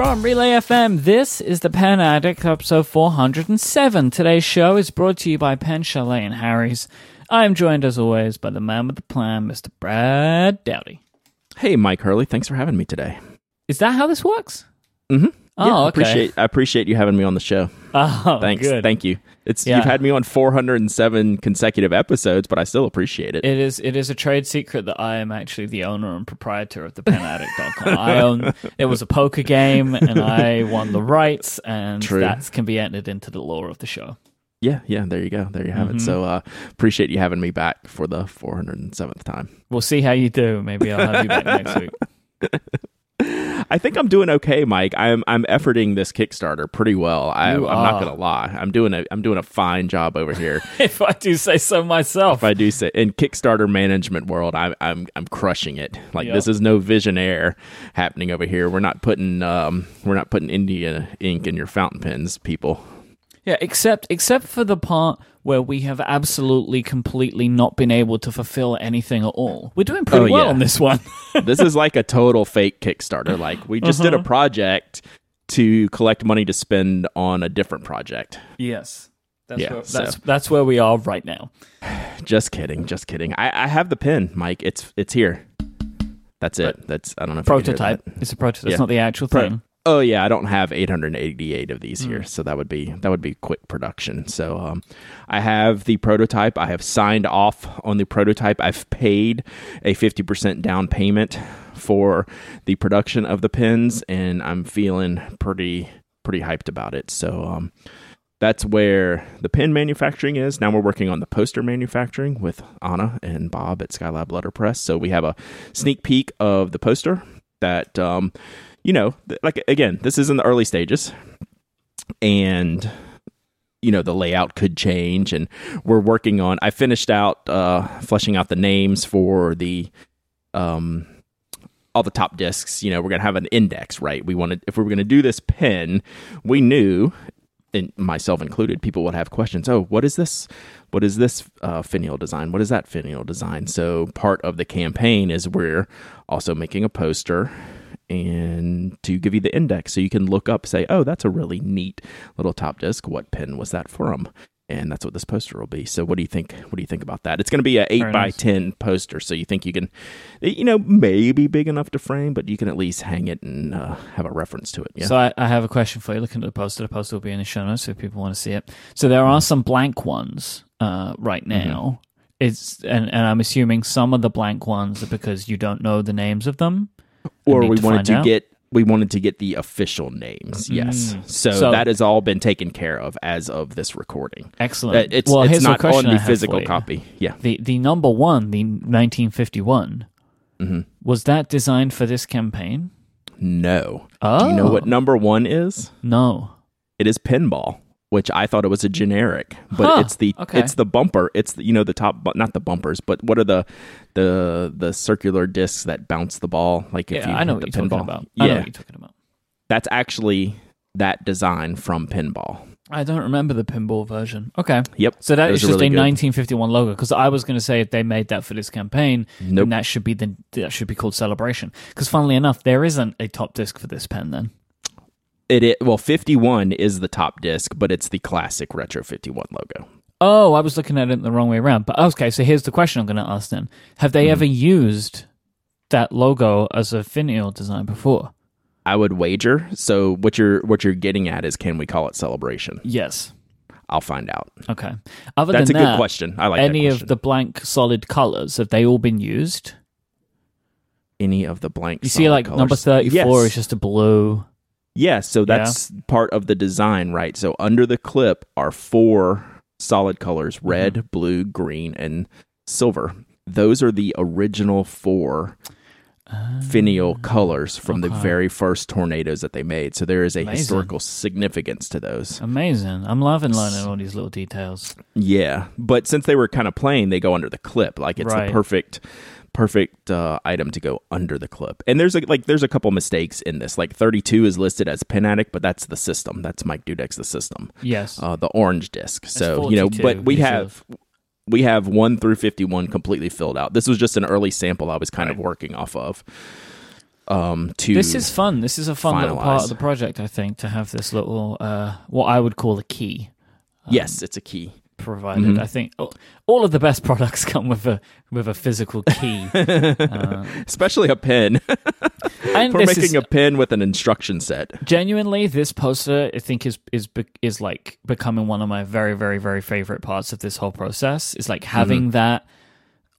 From Relay FM, this is the Pen Addict, episode 407. Today's show is brought to you by Pen Chalet and Harry's. I am joined, as always, by the man with the plan, Mr. Brad Dowdy. Hey, Myke Hurley, thanks for having me today. Is that how this works? Mm-hmm. Oh, yeah, I okay. appreciate I appreciate you having me on the show. Oh, Thanks, good. thank you. It's Yeah. you've had me on 407 consecutive episodes, but I still appreciate it. It is it is a trade secret that I am actually the owner and proprietor of the penaddict.com. I own it was a poker game and I won the rights and True. that can be entered into the lore of the show. yeah, yeah. There you go. There you have Mm-hmm. it. So uh, appreciate you having me back for the 407th time. We'll see how you do. Maybe I'll have you back next week. I think I'm doing okay, Myke. I'm I'm efforting this Kickstarter pretty well. I, I'm You not gonna lie. I'm doing a I'm doing a fine job over here. if I do say so myself. if I do say in Kickstarter management world, I'm I'm I'm crushing it. Like Yep. this is no Visionaire happening over here. We're not putting um we're not putting India ink in your fountain pens, people. Yeah, except except for the part where we have absolutely completely not been able to fulfill anything at all. We're doing pretty Oh, well yeah. on this one. this is like a total fake Kickstarter. Like we just did a uh-huh. project to collect money to spend on a different project. yes. That's Yeah, where, so- that's that's where we are right now. Just kidding, just kidding. I, I have the pin, Myke. It's it's here. That's it. That's I don't know if you can hear Prototype. It's a prototype. Yeah. It's not the actual Pro- thing. Oh yeah, I don't have 888 of these Hmm. here, so that would be that would be quick production. So um, I have the prototype. I have signed off on the prototype. I've paid a 50% down payment for the production of the pins, and I'm feeling pretty pretty hyped about it. So um, that's where the pin manufacturing is. Now we're working on the poster manufacturing with Anna and Bob at Skylab Letterpress. So we have a sneak peek of the poster that, um, you know, like again, this is in the early stages, and you know the layout could change, and we're working on. I finished out uh, fleshing out the names for the. Um, all the top discs, you know, we're gonna have an index, right? We wanted if we were gonna do this pen, we knew and myself included, people would have questions. Oh, what is this? What is this uh, finial design? What is that finial design? So part of the campaign is we're also making a poster and to give you the index so you can look up, say, oh, that's a really neat little top disc. What pin was that from? And that's what this poster will be. So what do you think? What do you think about that? It's going to be a eight Very by nice. ten poster. So you think you can, you know, maybe big enough to frame, but you can at least hang it and uh, have a reference to it. Yeah. So I, I have a question for you. Looking at the poster, the poster will be in the show notes if people want to see it. So there are some blank ones uh, right Mm-hmm. now. It's and, and I'm assuming some of the blank ones are because you don't know the names of them. Or we to wanted to out. get we wanted to get the official names. Yes, so, So- that has all been taken care of as of this recording. Excellent. Uh, It's well, it's not on the physical copy. Yeah, The the number one, the 1951, Mm-hmm. was that designed for this campaign? no. Oh, Do you know what number one is? No. It is pinball, which I thought it was a generic, but Huh, it's the okay. it's the bumper. It's the, you know the top, bu- not the bumpers, but what are the the the circular discs that bounce the ball? Like if Yeah, you I know what the you're pinball. talking about. Yeah, I know what you're talking about. that's actually that design from pinball. I don't remember the pinball version. Okay. Yep. So that is just really a good. 1951 logo because I was going to say if they made that for this campaign, Nope. then that should be the that should be called Celebration. Because funnily enough, there isn't a top disc for this pen. Then It, it well, fifty one is the top disc, but it's the classic retro fifty one logo. oh, I was looking at it the wrong way around. But okay, so here's the question I'm going to ask then: Have they hmm. ever used that logo as a finial design before? I would wager. So what you're what you're getting at is can we call it celebration? Yes. I'll find out. Okay. Other That's a than good question. I like any that of the blank solid colors have they all been used? any of the blank. You see, like number 34 Yes. is just a blue. Yes, so that's part of the design, right? So under the clip are four solid colors: Mm-hmm. red, blue, green, and silver. Those are the original four finial colors from the Ah, very first tornadoes that they made. So there is a Amazing. historical significance to those. Amazing. I'm loving learning all these little details. Yeah, but since they were kind of plain, they go under the clip. Like it's Right. the perfect, perfect uh, item to go under the clip. And there's a, like there's a couple mistakes in this. Like 32 is listed as Pen Addict, but that's the system. That's Mike Dudek's the system. Yes. Uh, the orange disc. So you know, but we have we have one through 51 completely filled out. This was just an early sample I was kind of working off of. um, to This is fun. This is a fun little part of the project, I think, to have this little, uh, what I would call a key yes, it's a key. Provided. Mm-hmm. I think all- all of the best products come with a with a physical key. uh, Especially a pen. and We're making is, a pen with an instruction set. genuinely this poster. I think is is is like becoming one of my very very very favorite parts of this whole process. Is like having Mm-hmm. that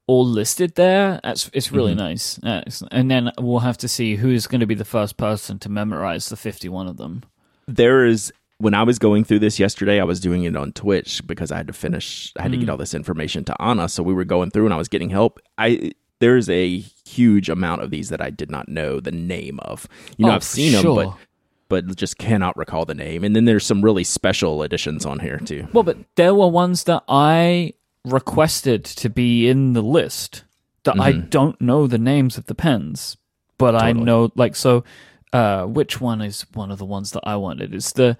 all listed there. That's it's really nice. Uh, it's- and then we'll have to see who's going to be the first person to memorize the fifty one of them. There is when I was going through this yesterday, I was doing it on Twitch because I had to finish. I had to Mm. get all this information to Anna, so we were going through and I was getting help. I there's a huge amount of these that I did not know the name of. You know, Oh, I've seen sure. them, but but just cannot recall the name. And then there's some really special editions on here too. Well, but there were ones that I requested to be in the list that I don't know the names of the pens, but I know like so. Uh, which one is one of the ones that I wanted? It's the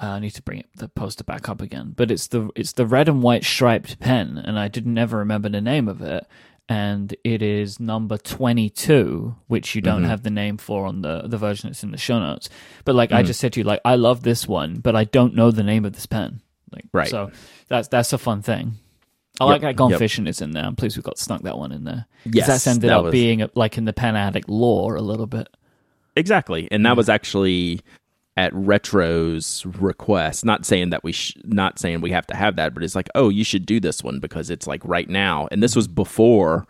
uh, I need to bring the poster back up again, but it's the it's the red and white striped pen, and I didn't ever remember the name of it. And it is number twenty two, which you don't have the name for on the the version that's in the show notes. But like I just said to you, like I love this one, but I don't know the name of this pen. Like Right. So that's that's a fun thing. I like that Gone yep. Fishing is in there. I'm pleased we got snuck that one in there. Yes, that's ended that up was- being like in the Pen Addict lore a little bit. Exactly, and that was actually at Retro's request. Not saying that we, sh- not saying we have to have that, but it's like, oh, you should do this one because it's like right now, and this was before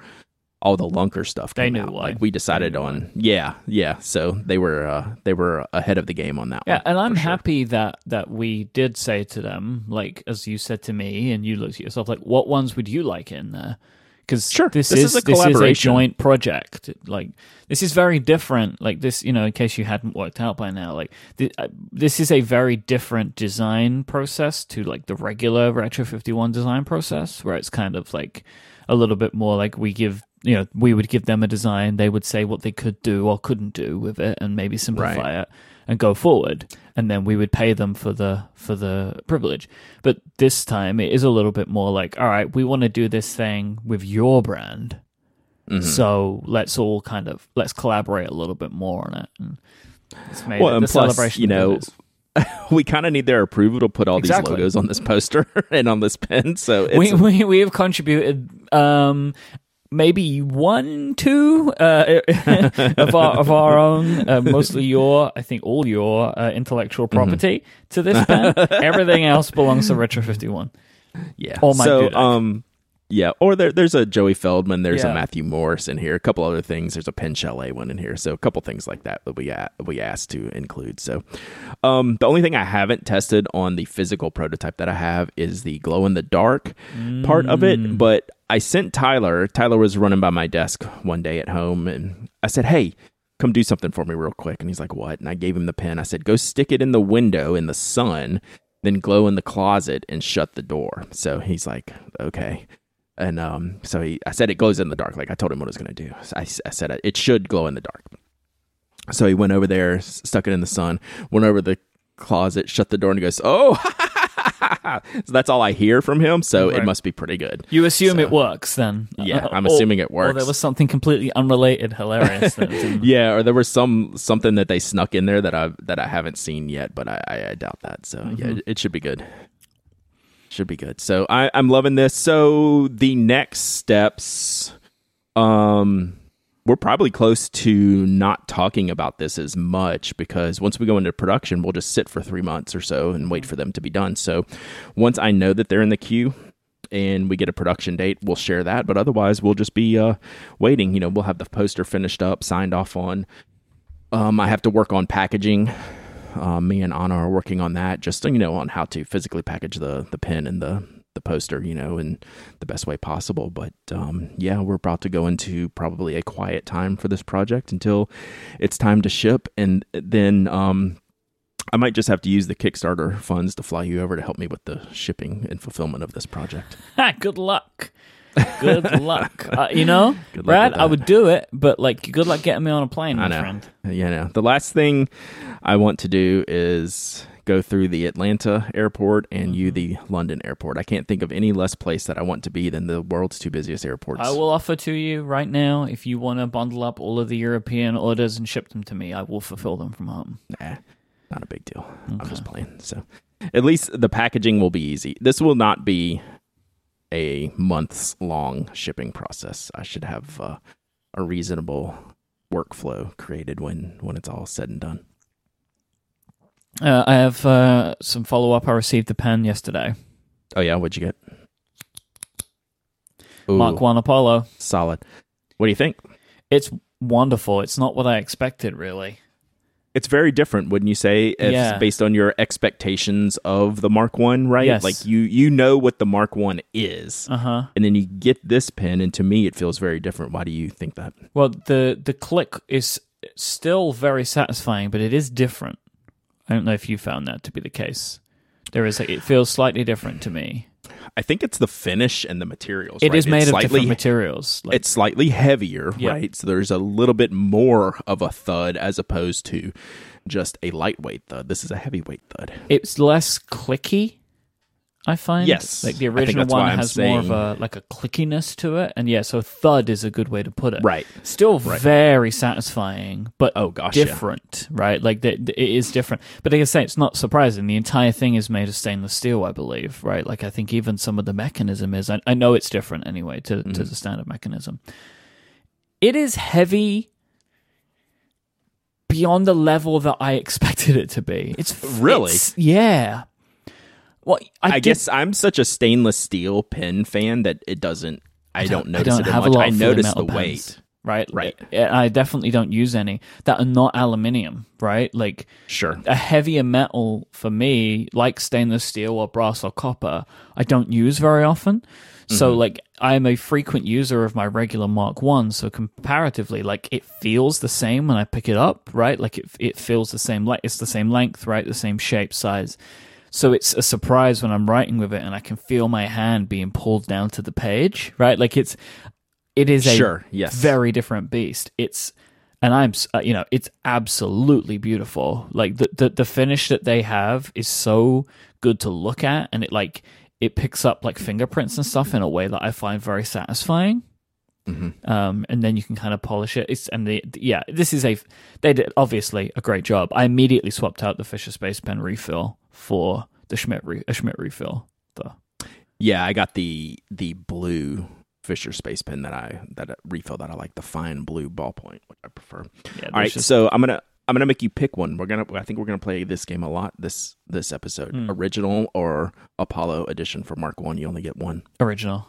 all the Lunker stuff. They Came knew out. Like we decided They on, yeah, yeah. So they were, uh, they were ahead of the game on that one. Yeah, one. and I'm sure. happy that that we did say to them, like as you said to me, and you looked at yourself, like, what ones would you like in there? Because Sure, this, this is, is a this is a joint project. Like this is very different. Like this, you know, in case you hadn't worked out by now, like th- uh, this is a very different design process to like the regular Retro Fifty One design process, where it's kind of like a little bit more like we give. You know, we would give them a design. They would say what they could do or couldn't do with it, and maybe simplify it and go forward and then we would pay them for the for the privilege but this time it is a little bit more like all right we want to do this thing with your brand Mm-hmm. so let's all kind of let's collaborate a little bit more on it and it's made Well, it and the plus, celebration you know, we kind of need their approval to put all Exactly. these logos on this poster and on this pen. So it's we, we we have contributed um maybe one two uh, of our of our own uh, mostly your i think all your uh, intellectual Mm-hmm. property to this pen everything else belongs to retro 51 Yeah. Or my so, um, yeah, or there, there's a Joey Feldman, there's Yeah. a Matthew Morris in here, a couple other things. There's a Pen Chalet one in here, so a couple things like that that we a- we asked to include. So, um, the only thing I haven't tested on the physical prototype that I have is the glow in the dark part of Mm. it. But I sent Tyler. Tyler was running by my desk one day at home, and I said, "Hey." Come do something for me real quick. And he's like, What? And I gave him the pen. I said, Go stick it in the window in the sun then glow in the closet and shut the door. So he's like, okay. And um, so he, I said it glows in the dark, like I told him what I was going to do. So I, I said it should glow in the dark. So he went over there, stuck it in the sun, went over the closet, shut the door, and he goes, "Oh!" so that's all I hear from him. So Right. it must be pretty good. you assume So- it works then Yeah, I'm or- assuming it works. or there was something completely unrelated hilarious Yeah, or there was some something that they snuck in there that I that I haven't seen yet, but I, I, I doubt that. So yeah, it, it should be good. Should be good. So I, I'm loving this. So the next steps, um, we're probably close to not talking about this as much because once we go into production, we'll just sit for three months or so and wait for them to be done. So once I know that they're in the queue, and we get a production date, we'll share that. But otherwise, we'll just be uh, waiting. You know, we'll have the poster finished up, signed off on. Um, I have to work on packaging. Uh, me and Anna are working on that, just you know, on how to physically package the the pin and the the poster, you know, in the best way possible. But um, yeah, we're about to go into probably a quiet time for this project until it's time to ship, and then um, I might just have to use the Kickstarter funds to fly you over to help me with the shipping and fulfillment of this project. Good luck. Good luck. Uh, you know, luck Brad, I would do it, but like, good luck getting me on a plane, my I know. friend. You know, the last thing I want to do is go through the Atlanta airport and you Mm-hmm. the London airport. I can't think of any less place that I want to be than the world's two busiest airports. I will offer to you right now if you want to bundle up all of the European orders and ship them to me, I will fulfill them from home. Nah, not a big deal. I'm just playing. So at least the packaging will be easy. This will not be a months long shipping process. I should have uh, a reasonable workflow created when when it's all said and done. Uh, I have uh, some follow up. I received the pen yesterday. Oh yeah, what'd you get? Ooh, Mark One Apollo. solid. What do you think? It's wonderful. It's not what I expected, really. It's very different, wouldn't you say? Yeah. based on your expectations of the Mark One, right? Yes. Like you you know what the Mark One is. Uh huh. and then you get this pen and to me it feels very different why do you think that Well, the the click is still very satisfying, but it is different. I don't know if you found that to be the case. There is, a, it feels slightly different to me. I think it's the finish and the materials It right? is made it's of slightly, different materials. Like, it's slightly heavier Yeah. right so there's a little bit more of a thud as opposed to just a lightweight thud this is a heavyweight thud it's less clicky. I find Yes. like the original one has more of a like a clickiness to it, and yeah, so thud is a good way to put it. right Still Right. very satisfying, but Oh, gosh, yeah. different, right? Like the, the- it is different. But like I say, it's not surprising. The entire thing is made of stainless steel, I believe, right? Like I think even some of the mechanism is. I, I know it's different anyway to Mm-hmm. to the standard mechanism. It is heavy beyond the level that I expected it to be. It's Really? it's- yeah. Well, I, i, guess i'm such a stainless steel pen fan that it doesn't i, don't, I notice don't it have much a lot i notice the pens, weight Right, Right. I I definitely don't use any that are not aluminium. Right, like sure a heavier metal for me, like stainless steel or brass or copper, I don't use very often. Mm-hmm. So like I'm a frequent user of my regular Mark One, so comparatively, like it feels the same when I pick it up, right? Like it it feels the same, like it's the same length, right? The same shape, size. So it's a surprise when I'm writing with it and I can feel my hand being pulled down to the page, right? Like it's it is a Sure, yes. very different beast. It's and I'm uh, you know it's absolutely beautiful. Like the, the the finish that they have is so good to look at, and it like it picks up like fingerprints and stuff in a way that I find very satisfying. Um, and then you can kind of polish it. It's and the yeah, this is a they did obviously a great job. I immediately swapped out the Fisher Space Pen refill for the Schmidt re- a Schmidt refill. Though Yeah, I got the the blue Fisher Space Pen that I that I refill that I like the fine blue ballpoint, which I prefer. yeah, All right, just- so I'm gonna I'm gonna make you pick one. We're gonna I think we're gonna play this game a lot this this episode. Hmm. Original or Apollo edition for Mark One. You only get one. original.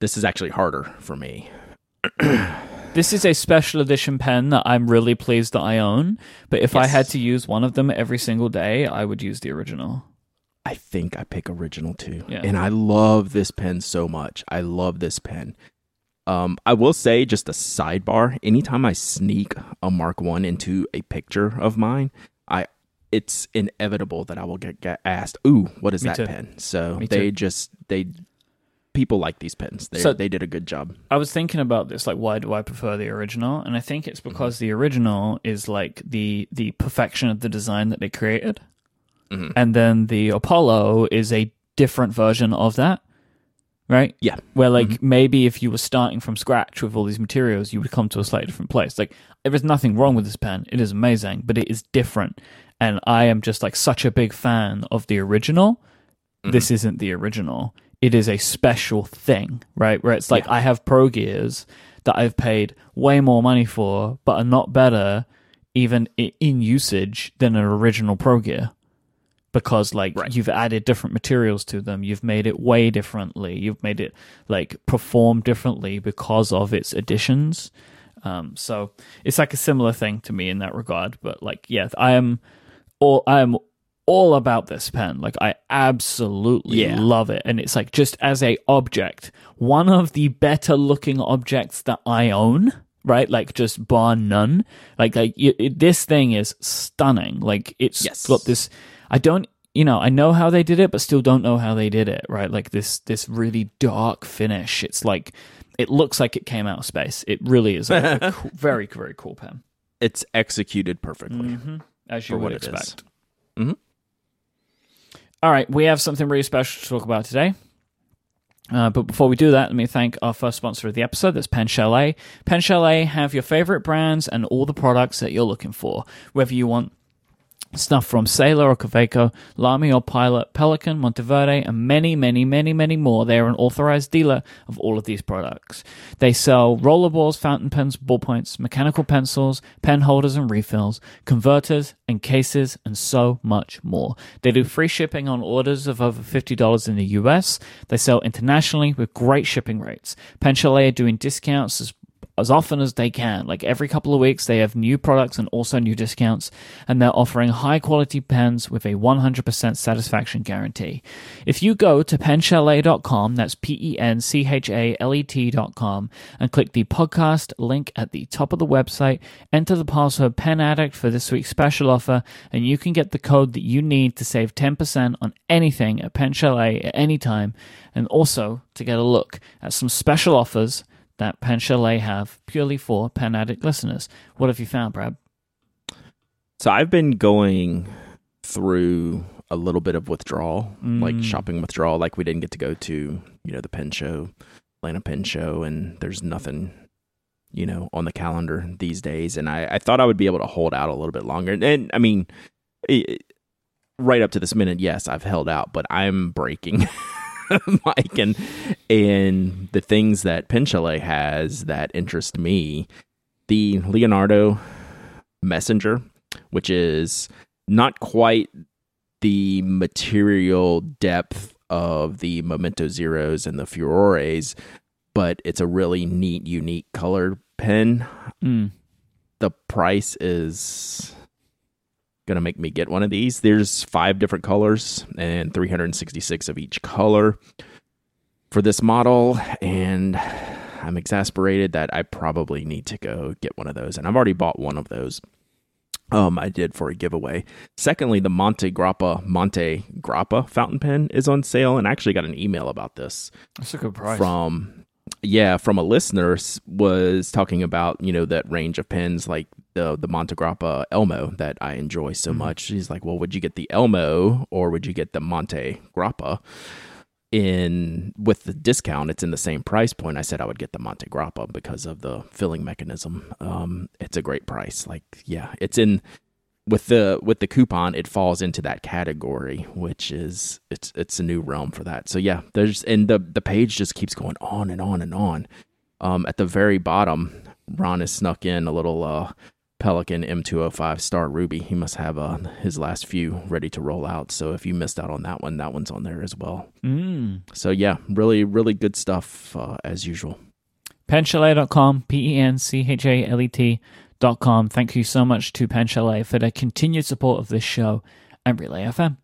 This is actually harder for me. This is a special edition pen that I'm really pleased that I own. But if I had to use one of them every single day, I would use the original. I think I pick original too. Yeah. And I love this pen so much. I love this pen. Um, I will say just a sidebar. Anytime I sneak a Mark One into a picture of mine, I it's inevitable that I will get, get asked, "Ooh, what is Me that too. pen?" So Me they too. just they people like these pens. They So- they did a good job. I was thinking about this, like, why do I prefer the original? And I think it's because Mm-hmm. the original is like the the perfection of the design that they created, Mhm. and then the Apollo is a different version of that, right? Yeah. Where like Mm-hmm. maybe if you were starting from scratch with all these materials, you would come to a slightly different place. Like there is nothing wrong with this pen; it is amazing, but it is different. And I am just like such a big fan of the original. Mm-hmm. This isn't the original. It is a special thing, right? Where it's like Yeah. I have Pro Gears that I've paid way more money for, but are not better even in usage than an original Pro Gear because like Right. you've added different materials to them you've made it way differently you've made it like perform differently because of its additions um, so it's like a similar thing to me in that regard but like yeah i am all i am all about this pen like i absolutely Yeah. love it and it's like just as a object one of the better looking objects that i own right like just bar none like like it, this thing is stunning like it's Yes. got this i don't you know i know how they did it but still don't know how they did it right like this this really dark finish it's like it looks like it came out of space it really is a, a cool- very very cool pen It's executed perfectly. as you would what it is. expect Mhm. All right, we have something really special to talk about today. Uh, but before we do that, let me thank our first sponsor of the episode. That's Pen Chalet. Pen Chalet have your favorite brands and all the products that you're looking for. Whether you want stuff from Sailor or Kaweco, Lamy or Pilot, Pelikan, Monteverde, and many, many, many, many more. They are an authorized dealer of all of these products. They sell rollerballs, fountain pens, ballpoints, mechanical pencils, pen holders and refills, converters and cases, and so much more. They do free shipping on orders of over $50 in the US. They sell internationally with great shipping rates. Pen are doing discounts as as often as they can. Like every couple of weeks, they have new products and also new discounts, and they're offering high quality pens with a 100% satisfaction guarantee. If you go to penchalet.com, that's P E N C H A L E T.com, and click the podcast link at the top of the website, enter the password Pen Addict for this week's special offer, and you can get the code that you need to save 10% on anything at Pen Chalet at any time, and also to get a look at some special offers that Pen Chalet have purely for Pen Addict listeners. What have you found, Brad? So I've been going through a little bit of withdrawal, like Mm. shopping withdrawal. Like we didn't get to go to, you know, the pen show, Atlanta Pen Show, and there's nothing, you know, on the calendar these days. And I, I thought I would be able to hold out a little bit longer. And, I mean, it, right up to this minute, yes, I've held out, but I'm breaking. Myke and and the things that Pen has that interest me, the Leonardo Messenger, which is not quite the material depth of the Momento Zeros and the Furores, but it's a really neat, unique color pen. Mm. The price is gonna make me get one of these. There's five different colors and 366 of each color for this model, and I'm exasperated that I probably need to go get one of those. And I've already bought one of those. Um, I did for a giveaway. Secondly, the Montegrappa Monte Grappa fountain pen is on sale, and I actually got an email about this That's a good price. from yeah from a listener was talking about you know that range of pens like the the Montegrappa Elmo that I enjoy so much. She's like, well, would you get the Elmo or would you get the Monte Grappa? In with the discount, it's in the same price point. I said I would get the Monte Grappa because of the filling mechanism. Um, it's a great price. Like, yeah, it's in with the with the coupon it falls into that category which is it's it's a new realm for that. So yeah there's and the the page just keeps going on and on and on. Um at the very bottom ron has snuck in a little uh Pelikan m205 star ruby. He must have uh his last few ready to roll out. So if you missed out on that one that one's on there as well. Mm. so yeah really really good stuff uh, as usual. Penchalet.com, P T.com. Thank you so much to Pen Chalet for their continued support of this show and Relay FM.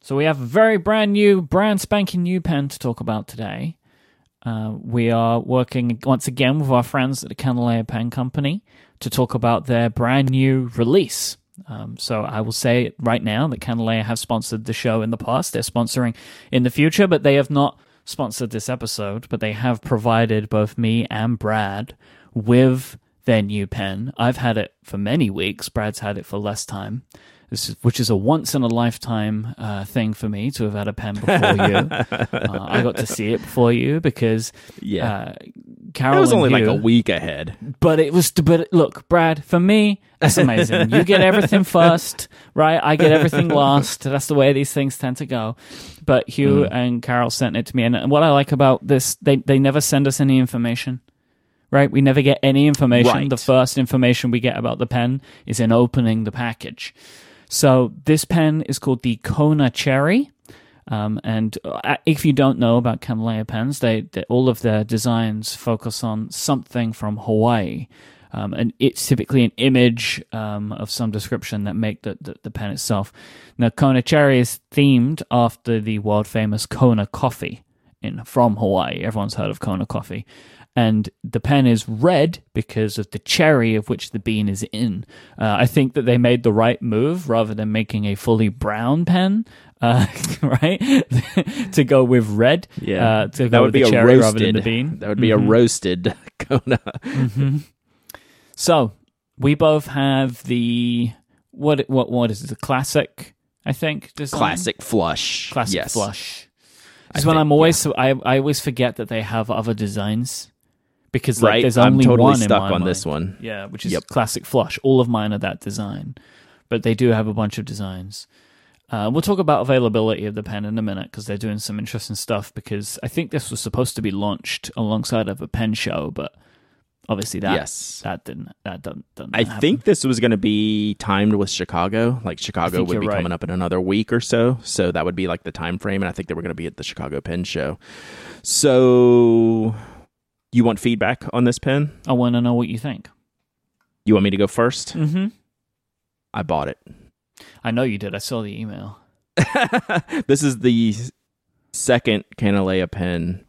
So we have a very brand new, brand spanking new pen to talk about today. Uh, we are working once again with our friends at the Kanilea Pen Company to talk about their brand new release. Um, so I will say right now that Kanilea have sponsored the show in the past. They're sponsoring in the future, but they have not sponsored this episode. But they have provided both me and Brad with their new pen. I've had it for many weeks. Brad's had it for less time. This is, which is a once in a lifetime uh, thing for me to have had a pen before you. uh, I got to see it before you because yeah uh, Carol it was only like a week ahead. But it was but look brad for me that's amazing. You get everything first right? I get everything last. That's the way these things tend to go. But hugh Mm-hmm. and carol sent it to me. And what i like about this they they never send us any information right? We never get any information. Right. the first information we get about the pen is in opening the package. So this pen is called the kona cherry um, and uh, if you don't know about Kanilea pens, they, they all of their designs focus on something from Hawaii, um, and it's typically an image um, of some description that make the, the, the pen itself. Now, Kona Cherry is themed after the world famous Kona coffee in from Hawaii. Everyone's heard of Kona coffee. And the pen is red because of the cherry of which the bean is in. Uh, I think that they made the right move rather than making a fully brown pen, uh, right? to go with red. uh, to go that would with be the a cherry roasted. rather than the bean. That would be a Mhm. roasted Kona. So we both have the what what what is it? The classic, I think. Design? Classic flush. classic yes. flush. I when I'm always so I I always forget that they have other designs because like, Right. there's I'm only totally one stuck on mind. this one. Yeah, which is Yep. classic flush. All of mine are that design, but they do have a bunch of designs. Uh, we'll talk about availability of the pen in a minute because they're doing some interesting stuff. Because I think this was supposed to be launched alongside of a pen show, but obviously that yes. that didn't that doesn't I happen. think this was going to be timed with Chicago. Like Chicago would be right. coming up in another week or so, so that would be like the time frame. And I think they were going to be at the Chicago Pen Show. So, you want feedback on this pen? I want to know what you think. You want me to go first? Mm-hmm. I bought it. I know you did. I saw the email. this is the second Kanilea pen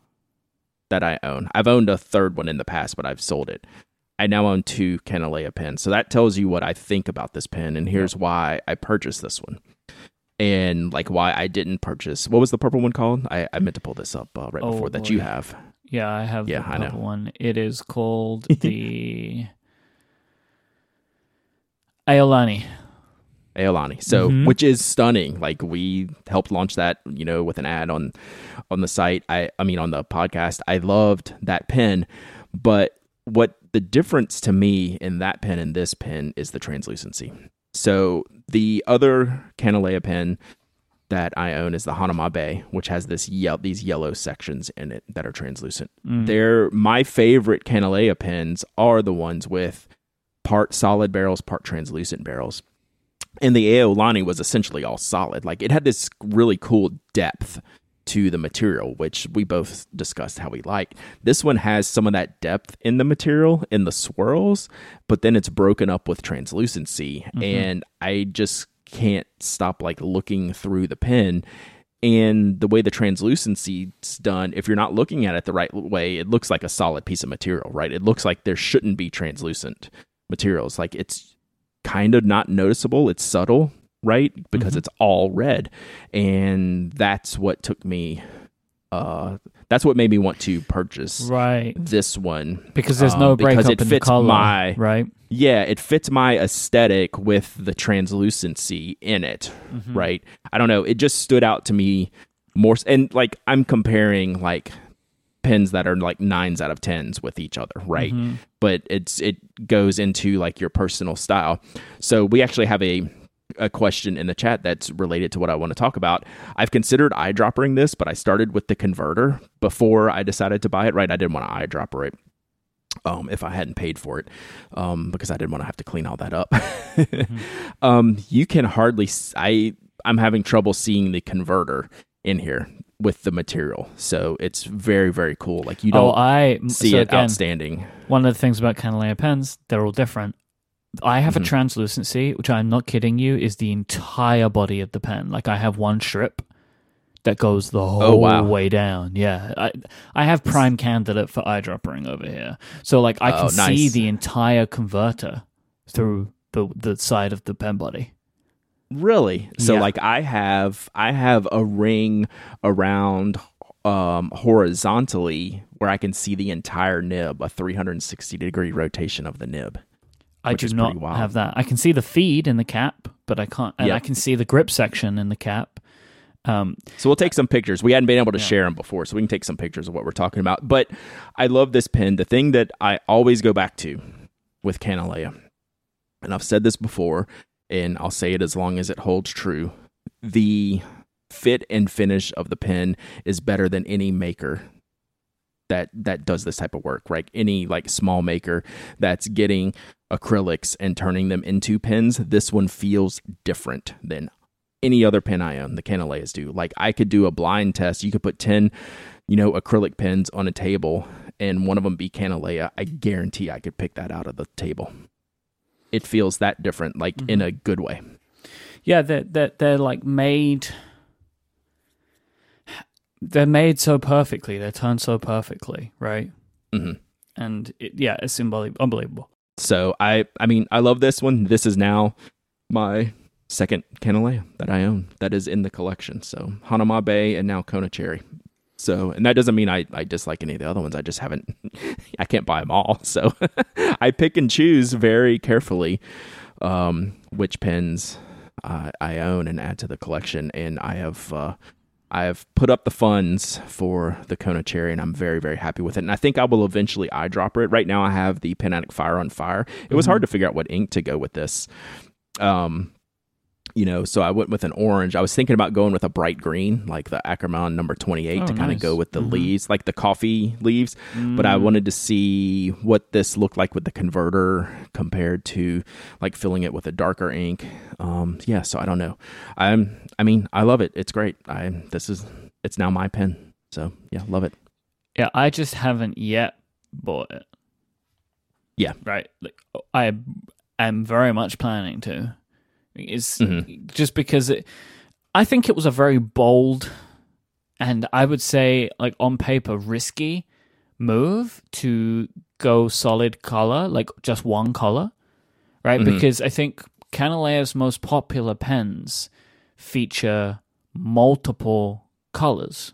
that I own. I've owned a third one in the past, but I've sold it. I now own two Kanilea pens. So that tells you what I think about this pen, and here's why I purchased this one. And like why I didn't purchase what was the purple one called? I, I meant to pull this up uh, right Oh, before that you have. Yeah, I have Yeah, the I know. purple one. It is called the Aolani. Aolani. So, Mhm. which is stunning. Like we helped launch that, you know, with an ad on on the site. I I mean on the podcast. I loved that pen, but what the difference to me in that pen and this pen is the translucency. So, the other Kanilea pen that I own is the Hanauma Bay, which has this ye- these yellow sections in it that are translucent. They're my favorite Kanilea pens are the ones with part solid barrels, part translucent barrels. And the Aolani was essentially all solid. Like it had this really cool depth to the material, which we both discussed how we like. This one has some of that depth in the material in the swirls, but then it's broken up with translucency. Mm-hmm. And I just can't stop like looking through the pen. And the way the translucency's done, if you're not looking at it the right way, it looks like a solid piece of material, right? It looks like there shouldn't be translucent materials. Like it's kind of not noticeable. It's subtle, right? Because it's all red. And that's what took me uh that's what made me want to purchase Right. this one. Because there's um, no because it in the fits color. my right. yeah, it fits my aesthetic with the translucency in it, Mm-hmm. right? I don't know, it just stood out to me more and like I'm comparing like pens that are like 9s out of 10s with each other, right? Mm-hmm. But it's it goes into like your personal style. So we actually have a a question in the chat that's related to what I want to talk about. I've considered eyedroppering this, but I started with the converter before I decided to buy it, right? I didn't want to eyedropper it um, if I hadn't paid for it, um, because I didn't want to have to clean all that up. um, you can hardly. s- I I'm having trouble seeing the converter in here with the material, so it's very very cool. Like you Oh, don't I see so it again, outstanding. One of the things about Kanilea pens, they're all different. I have Mhm. a translucency, which I'm not kidding you, is the entire body of the pen. Like I have one strip that goes the whole Oh, wow. way down. Yeah, I I have prime candidate for eyedroppering over here. So like I can Oh, see the entire converter through the the side of the pen body. Really? So Yeah. like I have I have a ring around um horizontally where I can see the entire nib, a 360 degree rotation of the nib. I do not have that. I can see the feed in the cap, but I can't. And Yeah. I can see the grip section in the cap. Um, So we'll take some pictures. We hadn't been able to Yeah. share them before, so we can take some pictures of what we're talking about. But I love this pen. The thing that I always go back to with Kanilea, and I've said this before, and I'll say it as long as it holds true. The fit and finish of the pen is better than any maker that that does this type of work right any like small maker that's getting acrylics and turning them into pens this one feels different than any other pen I own, the Kanileas do. Like I could do a blind test. You could put 10, you know, acrylic pens on a table and one of them be Kanilea. I guarantee I could pick that out of the table. It feels that different, like in a good way. yeah, they're, they're they're like made. They're made so perfectly. They're turned so perfectly, right? hmm And it, yeah, it's unbelie- unbelievable. So I, I mean, I love this one. This is now my second Kanilea that I own that is in the collection. So Hanauma Bay and now Kona Cherry. So, and that doesn't mean I, I dislike any of the other ones. I just haven't, I can't buy them all. So I pick and choose very carefully. Um, which pens uh, I own and add to the collection, and I have uh, I have put up the funds for the Kona Cherry, and I'm very very happy with it. And I think I will eventually eyedropper it. Right now, I have the Addict Fire on Fire. It was hard to figure out what ink to go with this. Um, you know, so I went with an orange. I was thinking about going with a bright green, like the Ackerman number 28 Oh, to kind nice. of go with the Mhm. leaves, like the coffee leaves. But I Mm. wanted to see what this looked like with the converter compared to like filling it with a darker ink. Um, yeah, so I don't know. I'm, I mean, I love it. It's great. I, this is, it's now my pen. So yeah, love it. Yeah, I just haven't yet bought it. Yeah. Right. Like I am very much planning to. It's Mhm. just because it I think it was a very bold and I would say like on paper risky move to go solid color, like just one color. Right? Mhm. Because I think Kanilea's most popular pens feature multiple colors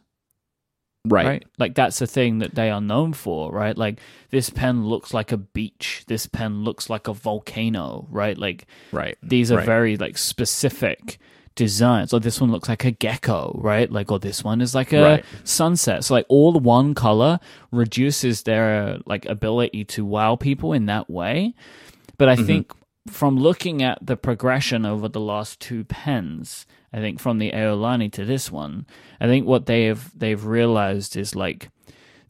Right. right. Like that's the thing that they are known for, right? Like this pen looks like a beach. This pen looks like a volcano, right? Like Right. these are Right. very like specific designs. Or this one looks like a gecko, right? Like or this one is like a Right. sunset. So like all one color reduces their like ability to wow people in that way. But I Mhm. think from looking at the progression over the last two pens, I think from the Aolani to this one, I think what they have they've realized is like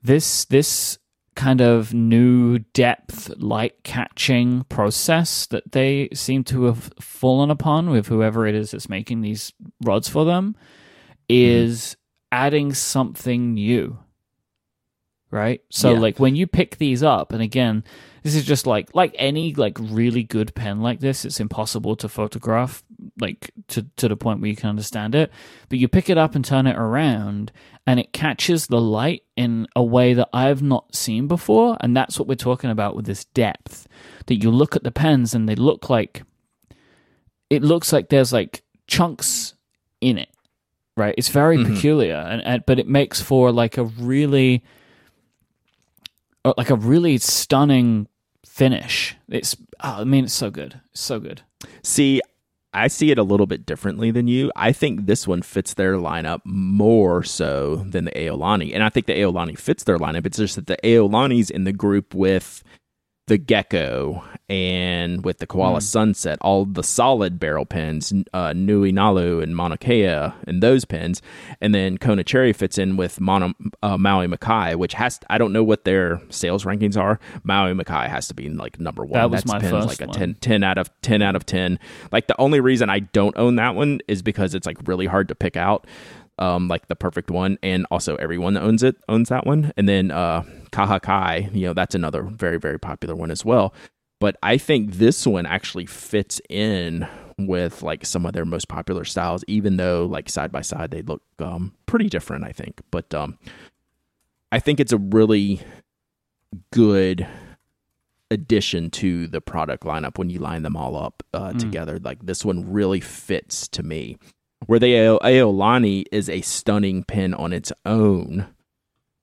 this this kind of new depth light catching process that they seem to have fallen upon with whoever it is that's making these rods for them mm-hmm. is adding something new right? So Yeah. like when you pick these up and again this is just like like any like really good pen like this it's impossible to photograph like to to the point where you can understand it. But you pick it up and turn it around and it catches the light in a way that I've not seen before and that's what we're talking about with this depth. That you look at the pens and they look like it looks like there's like chunks in it right? It's very Mhm. peculiar and, and but it makes for like a really uh, like a really stunning finish it's oh, i mean it's so good so good See, I see it a little bit differently than you. I think this one fits their lineup more so than the Aolani. And I think the Aolani fits their lineup. It's just that the Aolani's in the group with the Gecko and with the Koala Mm. Sunset, all the solid barrel pens, uh, Nui Nalu and Mauna Kea and those pens. And then Kona Cherry fits in with Mono, uh, Maui Makai, which has, I don't know what their sales rankings are. Maui Makai has to be like number one. That was That's my first like a one. 10, 10 out of 10 out of 10. Like the only reason I don't own that one is because it's like really hard to pick out um like the perfect one and also everyone that owns it owns that one. And then uh Kaha Kai, you know, that's another very very popular one as well. But I think this one actually fits in with like some of their most popular styles even though like side by side they look um pretty different I think. But um I think it's a really good addition to the product lineup when you line them all up uh, Mm. together. Like this one really fits to me. Where the Ao- Aolani is a stunning pen on its own,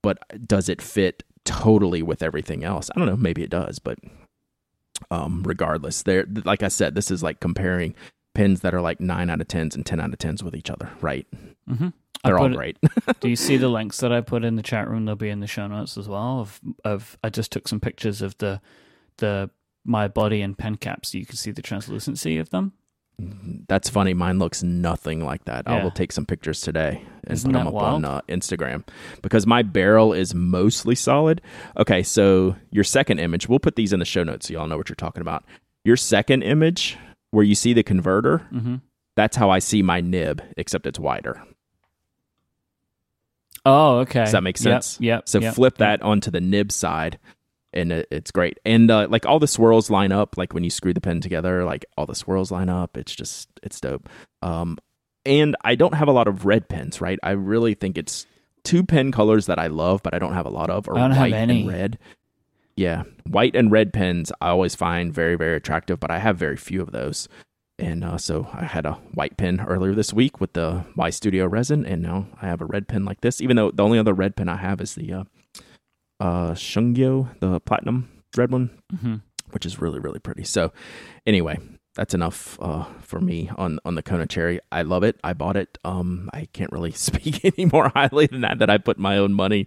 but does it fit totally with everything else? I don't know. Maybe it does, but um, regardless, there. Like I said, this is like comparing pens that are like nine out of tens and ten out of tens with each other. Right? mm-hmm. They're all great. do you see the links that i put in the chat room they'll be in the show notes as well of of i just took some pictures of the the my body and pen caps so you can see the translucency of them That's funny. Mine looks nothing like that. I will take some pictures today and Isn't put them up wild? on uh, Instagram because my barrel is mostly solid. Okay, so your second image, we'll put these in the show notes so y'all know what you're talking about. Your second image, where you see the converter, mm-hmm. that's how I see my nib, except it's wider. oh okay Does that make sense? yep, yep So yep, flip yep. that onto the nib side, and it, it's great. And uh, like all the swirls line up, like when you screw the pen together, like all the swirls line up. It's just it's dope. Um, and I don't have a lot of red pens, right? I really think it's two pen colors that I love, but I don't have a lot of are I don't have white any. and red. Yeah, white and red pens I always find very very attractive, but I have very few of those. And uh, so I had a white pen earlier this week with the Y Studio resin, and now I have a red pen like this. Even though the only other red pen I have is the uh, uh, Shunkyo, the platinum red one, hmm which is really really pretty. So anyway, that's enough uh, for me on on the Kona cherry. I love it. I bought it. Um, I can't really speak any more highly than that. That I put my own money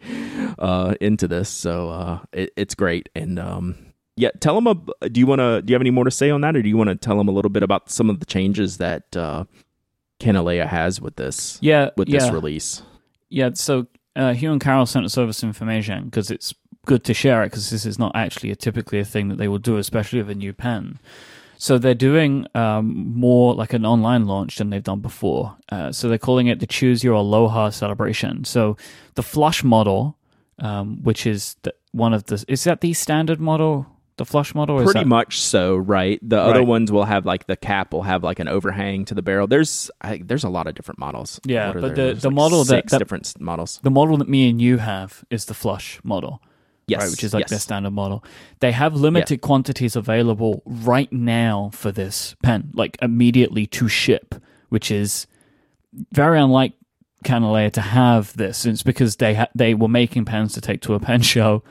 uh, into this, so uh, it, it's great. And um, yeah, tell them. A, do you want to? Do you have any more to say on that, or do you want to tell them a little bit about some of the changes that uh, Kanilea has with this? Yeah, with yeah. this release. Yeah. So uh, Hugh and Carol sent us over some information because it's good to share it because this is not actually a, typically a thing that they will do, especially with a new pen. So they're doing um, more like an online launch than they've done before. Uh, so they're calling it the Choose Your Aloha celebration. So the flush model, um, which is the, one of the, is that the standard model? The flush model, pretty that- much so, right? The other ones will have like the cap will have like an overhang to the barrel. There's I, there's a lot of different models. Yeah, but there? the- There's the like model that- six that- different models. the model that me and you have is the flush model. Yes, right, which is like yes. their standard model. They have limited quantities available right now for this pen, like immediately to ship, which is very unlike Kanilea to have this. It's because they ha- they were making pens to take to a pen show,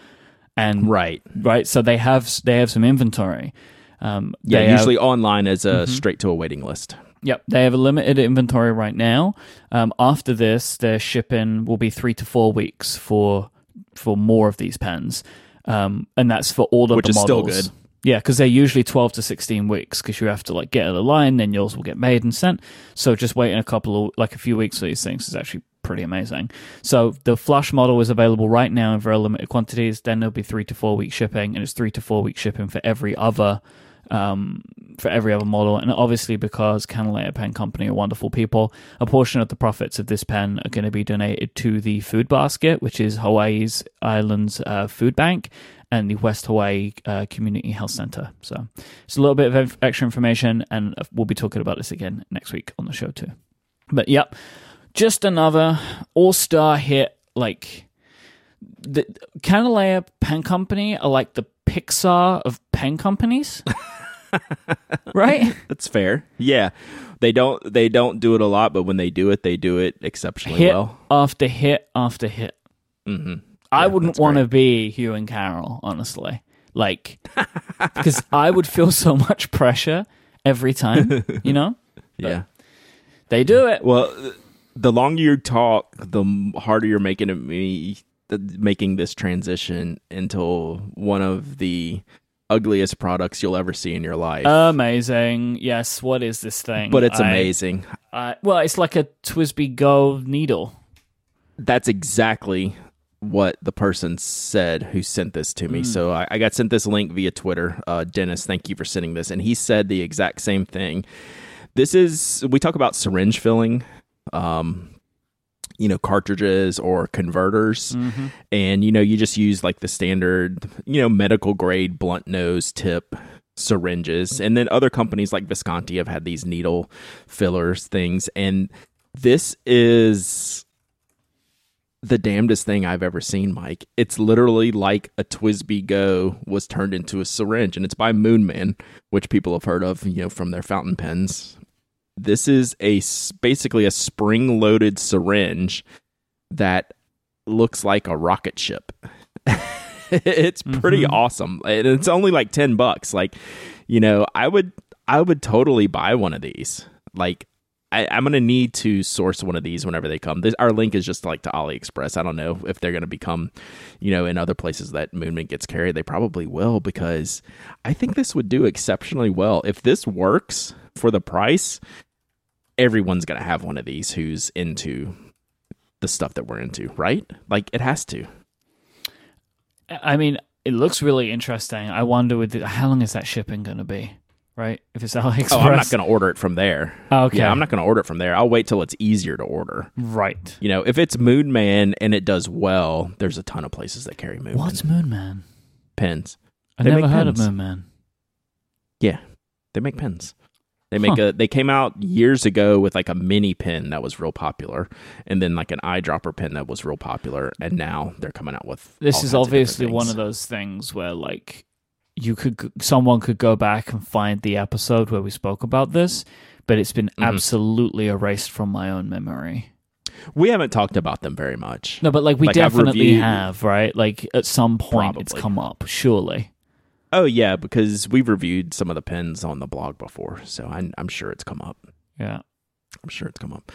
and right. right, so they have they have some inventory. Um, Yeah, they have- usually online as a Mm-hmm. straight to a waiting list. Yep, they have a limited inventory right now. Um, after this, their shipping will be three to four weeks for for more of these pens, um, and that's for all of Which the is still models. good. Yeah, because they're usually twelve to sixteen weeks because you have to like get in the line, then yours will get made and sent. So just waiting a couple of like a few weeks for these things is actually pretty amazing. So the flush model is available right now in very limited quantities. Then there'll be three to four week shipping, and it's three to four week shipping for every other um, for every other model. And obviously, because Kanilea Pen Company are wonderful people, a portion of the profits of this pen are going to be donated to the Food Basket, which is Hawaii's Islands uh, Food Bank. And the West Hawaii uh, Community Health Center. So it's a little bit of extra information, and we'll be talking about this again next week on the show too. But yep, just another all-star hit. Like the Kanilea Pen Company are like the Pixar of pen companies, right? That's fair. Yeah, they don't they don't do it a lot, but when they do it, they do it exceptionally Hit well. after hit after hit. hmm I wouldn't want to be Hugh and Carol, honestly. Like, because I would feel so much pressure every time, you know? Yeah. They do it. Well, the longer you talk, the harder you're making it me making this transition into one of the ugliest products you'll ever see in your life. Amazing. Yes, what is this thing? but it's I- amazing. I- well, it's like a TWSBI Go needle. That's exactly what the person said who sent this to me. Hmm. So I, I got sent this link via Twitter. Uh, Dennis, thank you for sending this. And he said the exact same thing. This is, we talk about syringe filling, um, you know, cartridges or converters. Mm-hmm. And, you know, you just use like the standard, you know, medical grade blunt nose tip syringes. And then other companies like Visconti have had these needle fillers things. And this is the damnedest thing I've ever seen, Myke. It's literally like a TWSBI Go was turned into a syringe, and it's by Moonman, which people have heard of, you know, from their fountain pens. This is a basically a spring-loaded syringe that looks like a rocket ship. it's pretty mm-hmm. awesome, and it's only like ten bucks. Like, you know, I would I would totally buy one of these. Like, I, I'm gonna need to source one of these whenever they come. This, our link is just like to AliExpress. I don't know if they're gonna become, you know, in other places that Moonman gets carried. They probably will because I think this would do exceptionally well if this works for the price. Everyone's gonna have one of these who's into the stuff that we're into, right? Like it has to. I mean, it looks really interesting. I wonder with the, how long is that shipping going to be? Right? If it's AliExpress. Oh, I'm not gonna order it from there. Oh, okay. Yeah, I'm not gonna order it from there. I'll wait till it's easier to order. Right. You know, if it's Moon Man and it does well, there's a ton of places that carry Moon What's Moon Man? pens. I've They never heard of pens. Moon Man. Yeah, they make pens. They make Huh. a. They came out years ago with like a mini pen that was real popular, and then like an eyedropper pen that was real popular, and now they're coming out with. This all is kinds of obviously one of those things where like you could someone could go back and find the episode where we spoke about this, but it's been Mm-hmm. absolutely erased from my own memory. We haven't talked about them very much. No, but like we Like, definitely reviewed- have, right? Like at some point it's come up, surely. Oh yeah, because we've reviewed some of the pens on the blog before, so I'm, I'm sure it's come up. Yeah. I'm sure it's come up.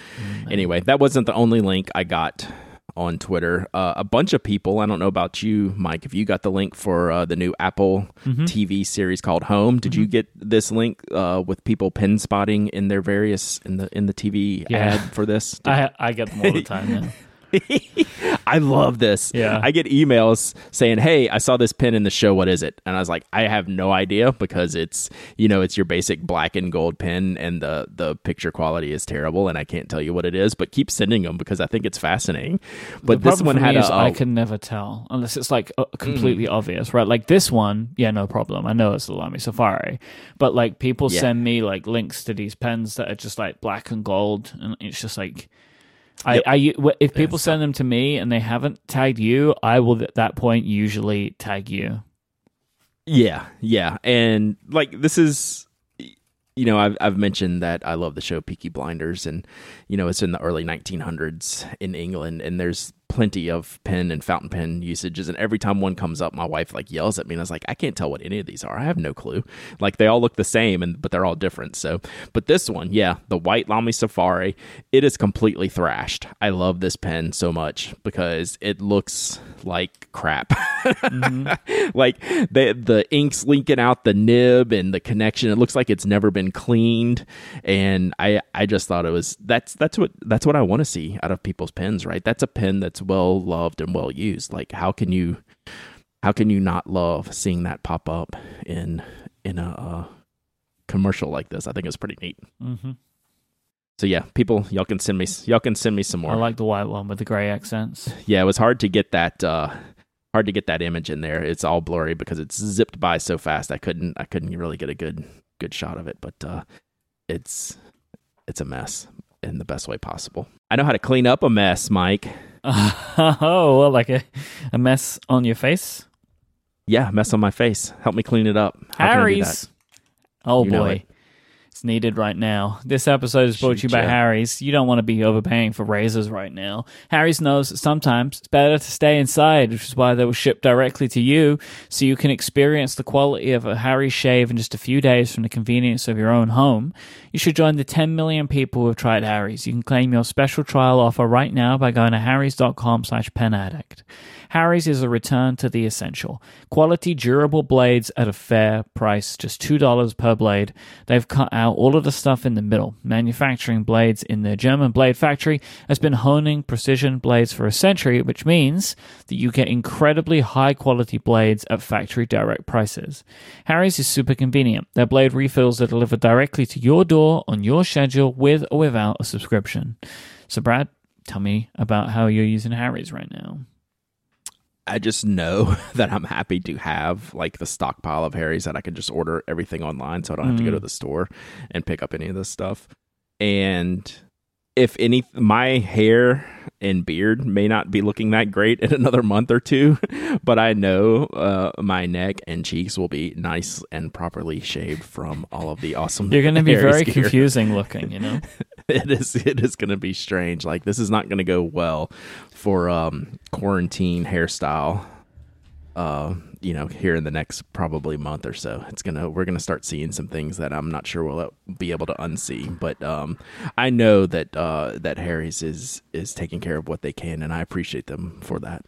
Anyway, that wasn't the only link I got on Twitter. Uh, a bunch of people, I don't know about you, Myke, if you got the link for uh, the new Apple Mm-hmm. TV series called Home. Did you get this link uh, with people pen spotting in their various in the in the TV Yeah. ad for this? I I get them all the time. I love this. Yeah. I get emails saying, "Hey, I saw this pen in the show. What is it?" And I was like, "I have no idea because it's you know it's your basic black and gold pen, and the the picture quality is terrible, and I can't tell you what it is. But keep sending them because I think it's fascinating." But the this one had me a, is I a- can never tell unless it's like uh, completely obvious, right? Like this one, yeah, no problem. I know it's the Lamy Safari, but like people Yeah. send me like links to these pens that are just like black and gold, and it's just like. I, Yep. I, if people send them to me and they haven't tagged you, I will at that point usually tag you. Yeah, yeah, and like this is, you know, I've I've mentioned that I love the show Peaky Blinders, and you know, it's in the early 1900s in England, and there's plenty of pen and fountain pen usages, and every time one comes up, my wife like yells at me, and I was like, I can't tell what any of these are. I have no clue. Like they all look the same, and but they're all different. So, but this one, yeah, the white Lamy Safari, it is completely thrashed. I love this pen so much because it looks like crap. Mm-hmm. like the the ink's leaking out the nib and the connection it looks like it's never been cleaned and i i just thought it was that's that's what that's what i want to see out of people's pens right that's a pen that's well loved and well used like how can you how can you not love seeing that pop up in in a uh, commercial like this i think it's pretty neat hmm so yeah people y'all can send me y'all can send me some more I like the white one with the gray accents. yeah, it was hard to get that uh hard to get that image in there. It's all blurry because it's zipped by so fast. I couldn't I couldn't really get a good good shot of it, but uh it's it's a mess in the best way possible. I know how to clean up a mess, Myke. oh, well, like a, a mess on your face? Yeah, mess on my face. Help me clean it up. How can I do Harry's. Oh You boy. It. It's needed right now. This episode is brought to you by ya. Harry's. You don't want to be overpaying for razors right now. Harry's knows that sometimes it's better to stay inside, which is why they will ship directly to you so you can experience the quality of a Harry's shave in just a few days from the convenience of your own home. You should join the 10 million people who have tried Harry's. You can claim your special trial offer right now by going to harrys.com slash penaddict. Harry's is a return to the essential. Quality, durable blades at a fair price, just $2 per blade. They've cut out all of the stuff in the middle. Manufacturing blades in their German blade factory has been honing precision blades for a century, which means that you get incredibly high quality blades at factory direct prices. Harry's is super convenient. Their blade refills are delivered directly to your door on your schedule with or without a subscription. So, Brad, tell me about how you're using Harry's right now. I just know that I'm happy to have like the stockpile of Harry's that I can just order everything online so I don't have to go to mm. the store and pick up any of this stuff. And if any my hair and beard may not be looking that great in another month or two, but I know uh, my neck and cheeks will be nice and properly shaved from all of the awesome. You're going to be very gear. confusing looking, you know? it is it is going to be strange. Like this is not going to go well for um quarantine hairstyle. Uh, you know, here in the next probably month or so, it's gonna we're gonna start seeing some things that I'm not sure we'll be able to unsee. But um, I know that uh that Harry's is is taking care of what they can, and I appreciate them for that.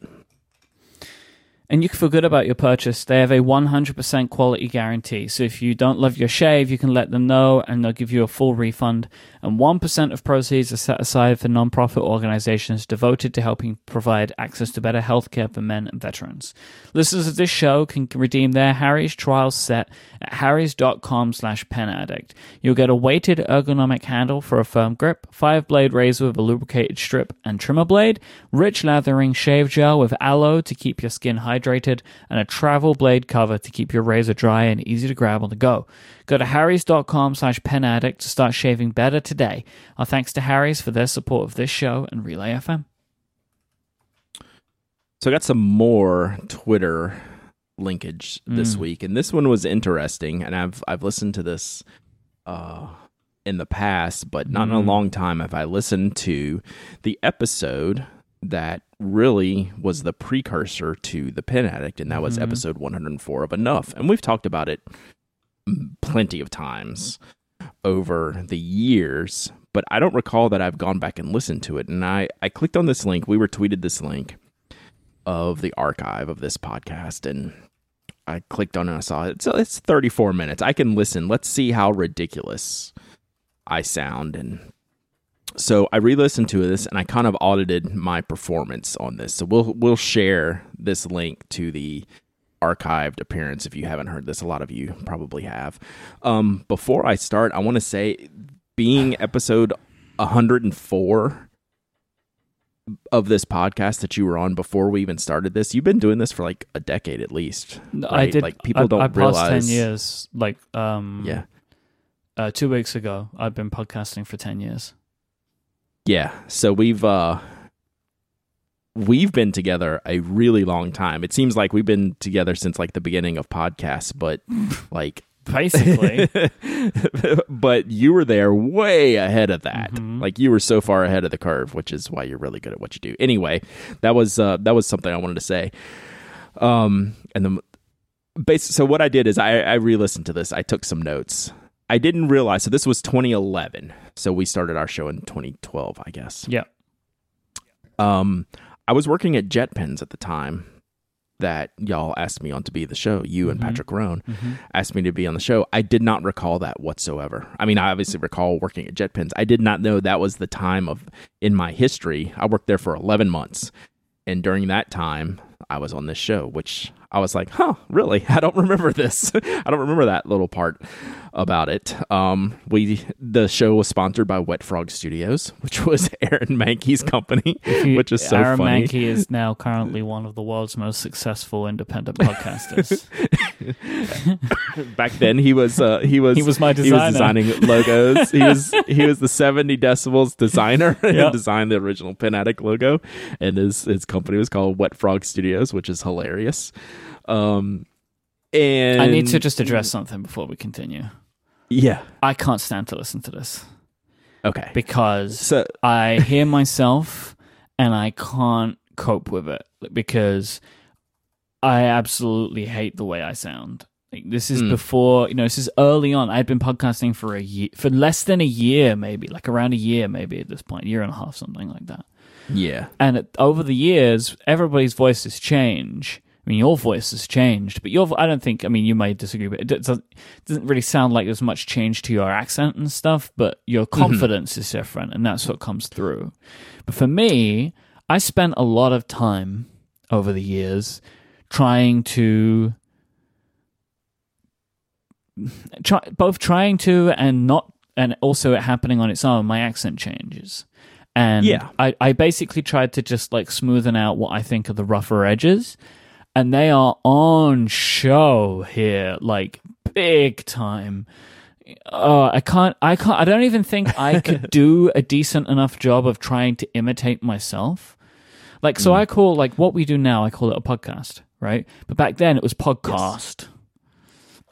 And you can feel good about your purchase. They have a 100% quality guarantee. So if you don't love your shave, you can let them know and they'll give you a full refund. And 1% of proceeds are set aside for nonprofit organizations devoted to helping provide access to better healthcare for men and veterans. Listeners of this show can redeem their Harry's trial set at harrys.com slash penaddict. You'll get a weighted ergonomic handle for a firm grip, five blade razor with a lubricated strip and trimmer blade, rich lathering shave gel with aloe to keep your skin hydrated, and a travel blade cover to keep your razor dry and easy to grab on the go. Go to harrys.com slash penaddict to start shaving better today. Our thanks to Harry's for their support of this show and Relay FM. So I got some more Twitter linkage this Mm. week, and this one was interesting. And I've I've listened to this uh, in the past, but not in a Mm. long time have I listened to the episode that really was the precursor to the Pen Addict, and that was mm-hmm. episode 104 of Enough. And we've talked about it plenty of times over the years, but I don't recall that I've gone back and listened to it. And I, I clicked on this link. We were tweeted this link of the archive of this podcast, and I clicked on it and I saw it. So it's 34 minutes. I can listen. Let's see how ridiculous I sound. And so I re-listened to this and I kind of audited my performance on this. So we'll we'll share this link to the archived appearance if you haven't heard this. A lot of you probably have. Um, before I start, I want to say being episode 104 of this podcast that you were on before we even started this, you've been doing this for like a decade at least. I did. Like people I, don't I realize. ten years. Like um, Yeah. uh, two weeks ago, I've been podcasting for ten years. Yeah. So we've uh we've been together a really long time. It seems like we've been together since like the beginning of podcasts, but like Basically, but you were there way ahead of that. Mhm. Like you were so far ahead of the curve, which is why you're really good at what you do. Anyway, that was uh that was something I wanted to say. Um and the base so what I did is I I re-listened to this. I took some notes. I didn't realize so this was 2011. So we started our show in 2012, I guess. yeah. Um, I was working at JetPens at the time that y'all asked me on to be the show. You and Mhm. Patrick Rhone Mhm. asked me to be on the show. I did not recall that whatsoever. I mean, I obviously recall working at JetPens. I did not know that was the time of in my history. I worked there for 11 months. And during that time, I was on this show, which I was like, huh, really? I don't remember this. I don't remember that little part about it. Um, we the show was sponsored by Wet Frog Studios, which was Aaron Mahnke's company, You- which is so Aaron funny. Mahnke is now currently one of the world's most successful independent podcasters. Back then, he was uh, he was He was my he was designer. designing logos. he was he was the seventy decibels designer Yeah. and designed the original Pen Addict logo. And his his company was called Wet Frog Studios, which is hilarious. Um, and I need to just address something before we continue. yeah I can't stand to listen to this okay. because So I hear myself and I can't cope with it because I absolutely hate the way I sound. Like, this is Mm. before, you know, this is early on. I'd been podcasting for a year, for less than a year, maybe, like around a year, maybe at this point, year and a half, something like that. yeah And it, over the years, everybody's voices change. I mean, your voice has changed, but your—I don't think. I mean, you may disagree, but it doesn't, doesn't really sound like there's much change to your accent and stuff. But your mm-hmm. confidence is different, and that's what comes through. But for me, I spent a lot of time over the years trying to try, both trying to and not, and also it happening on its own. My accent changes. And Yeah. I, I basically tried to just like smoothen out what I think are the rougher edges. And they are on show here, like big time. Oh, I can't, I can't, I don't even think I could do a decent enough job of trying to imitate myself. Like, so hmm. I call, like, what we do now, I call it a podcast, right? But back then it was podcast.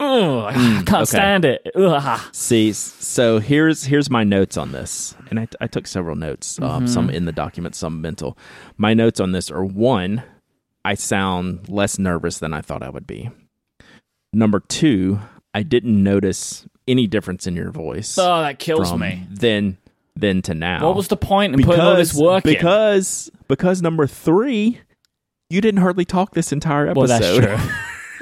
Ugh, I hmm, can't okay. stand it. Ugh. See, so here's here's my notes on this, and I, I took several notes, um, some mm-hmm. in the document, some mental. My notes on this are one, I sound less nervous than I thought I would be. Number two, I didn't notice any difference in your voice Oh, that kills me. then then to now. What was the point in putting all this work in? because because number three, you didn't hardly talk this entire episode. Well, that's true.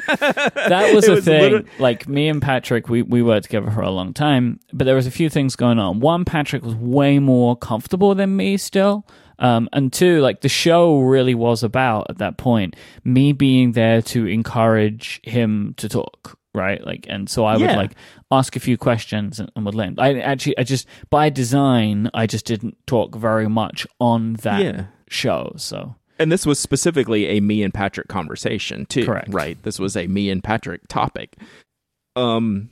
that was a thing. literally- like me and Patrick, we, we worked together for a long time, but there was a few things going on. One, Patrick was way more comfortable than me still. Um, and two, like the show really was about at that point me being there to encourage him to talk, right? Like, and so I would like ask a few questions and, and would let him. I actually, I just by design, I just didn't talk very much on that Yeah. show. So And this was specifically a me and Patrick conversation too. Correct. Right. This was a me and Patrick topic. Um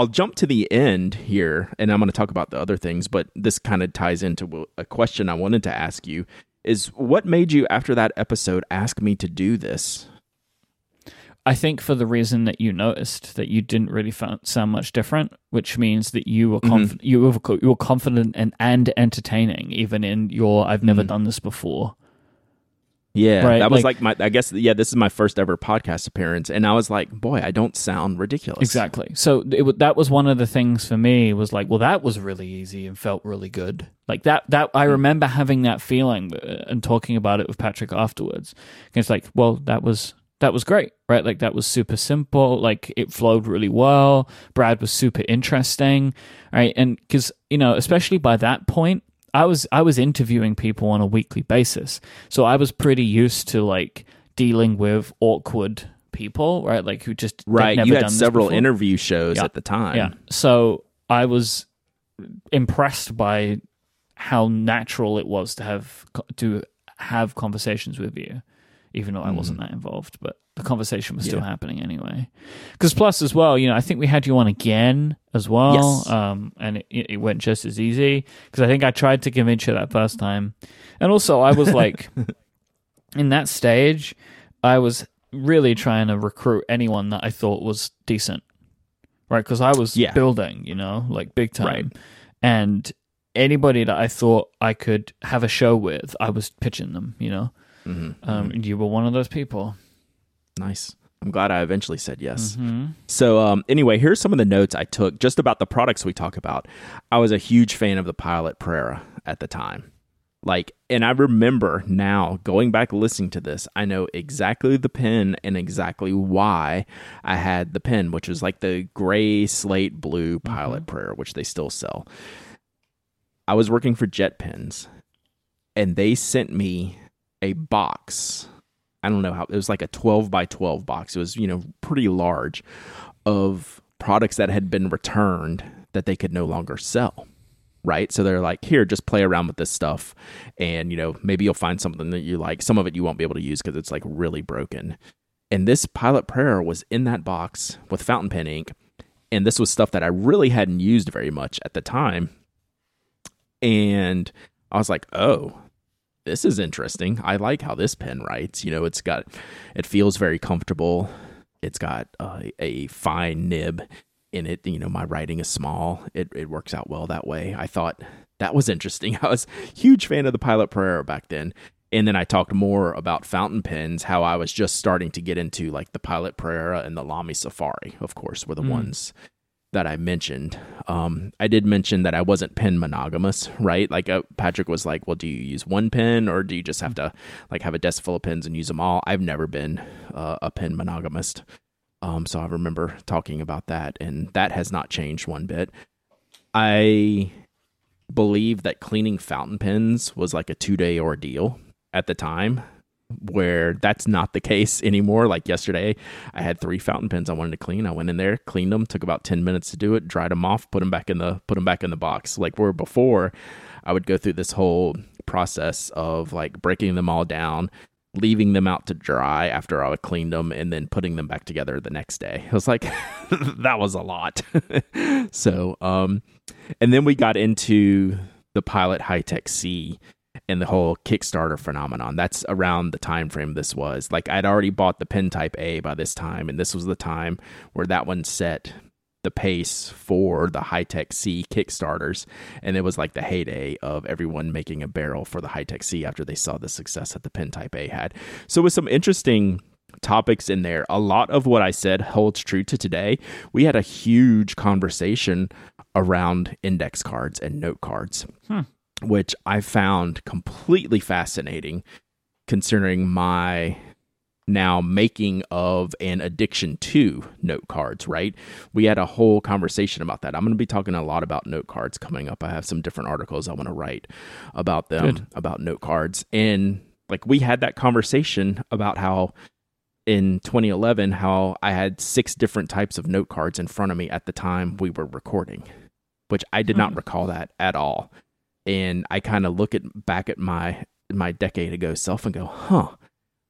I'll jump to the end here and I'm going to talk about the other things, but this kind of ties into a question I wanted to ask you is what made you after that episode ask me to do this? I think for the reason that you noticed that you didn't really sound much different, which means that you were conf- mm-hmm. you were you were confident and and entertaining, even in your I've never mm-hmm. done this before Yeah, Right, that was like- like, my. I guess yeah, this is my first ever podcast appearance, and I was like, boy, I don't sound ridiculous. Exactly. So it, that was one of the things for me was like, well, that was really easy and felt really good. Like that. That I remember having that feeling uh, and talking about it with Patrick afterwards. And it's like, well, that was that was great, right? Like that was super simple. Like it flowed really well. Brad was super interesting, right? And because you know, especially by that point. I was I was interviewing people on a weekly basis, so I was pretty used to like dealing with awkward people, right? Like who just Right. You had several before. interview shows Yeah. at the time. Yeah. So I was impressed by how natural it was to have to have conversations with you, even though I wasn't that involved. But the conversation was still. Yeah. happening anyway. Because plus, as well, you know, I think we had you on again as well, Yes. um, and it, it went just as easy. Because I think I tried to convince you that first time, and also I was like, in that stage, I was really trying to recruit anyone that I thought was decent, right? Because I was Yeah. building, you know, like big time, Right. and anybody that I thought I could have a show with, I was pitching them, you know. Mhm. Um, You were one of those people. Nice. I'm glad I eventually said yes. hmm So, um, anyway, here's some of the notes I took just about the products we talk about. I was a huge fan of the Pilot Prera at the time. Like, and I remember now going back listening to this, I know exactly the pen and exactly why I had the pen, which was like the gray slate blue Pilot Prera, which they still sell. I was working for Jet Pens, and they sent me a box. I don't know how it was like a 12 by 12 box. It was, you know, pretty large of products that had been returned that they could no longer sell. Right. So they're like, here, just play around with this stuff. And, you know, maybe you'll find something that you like. Some of it you won't be able to use because it's like really broken. And this Pilot Prera was in that box with fountain pen ink. And this was stuff that I really hadn't used very much at the time. And I was like, oh, this is interesting. I like how this pen writes. You know, it's got, it feels very comfortable. It's got uh, a fine nib in it. You know, my writing is small. It it works out well that way. I thought that was interesting. I was a huge fan of the Pilot Prera back then. And then I talked more about fountain pens, how I was just starting to get into like the Pilot Prera and the Lamy Safari, of course, were the ones that I mentioned. Um, I did mention that I wasn't pen monogamous, right? Like uh, Patrick was like, "Well, do you use one pen, or do you just have to like have a desk full of pens and use them all?" I've never been uh, a pen monogamist, um, so I remember talking about that, and that has not changed one bit. I believe that cleaning fountain pens was like a two day ordeal at the time where that's not the case anymore. Like yesterday, I had three fountain pens I wanted to clean. I went in there, cleaned them, took about 10 minutes to do it, dried them off, put them back in the put them back in the box. Like where before, I would go through this whole process of like breaking them all down, leaving them out to dry after I would clean them and then putting them back together the next day. It was like that was a lot. so, um and then we got into the Pilot Hi-Tec-C and the whole Kickstarter phenomenon. That's around the time frame this was. Like I'd already bought the Pen Type A by this time, and this was the time where that one set the pace for the Hi-Tec-C Kickstarters, and it was like the heyday of everyone making a barrel for the Hi-Tec-C after they saw the success that the Pen Type A had. So with some interesting topics in there, a lot of what I said holds true to today. We had a huge conversation around index cards and note cards hmm. Which I found completely fascinating considering my now making of an addiction to note cards, right? We had a whole conversation about that. I'm going to be talking a lot about note cards coming up. I have some different articles I want to write about them, Good. about note cards. And like we had that conversation about how in 2011 how I had six different types of note cards in front of me at the time we were recording, which I did not Hmm. recall that at all and I kind of look at back at my my decade ago self and go, "Huh.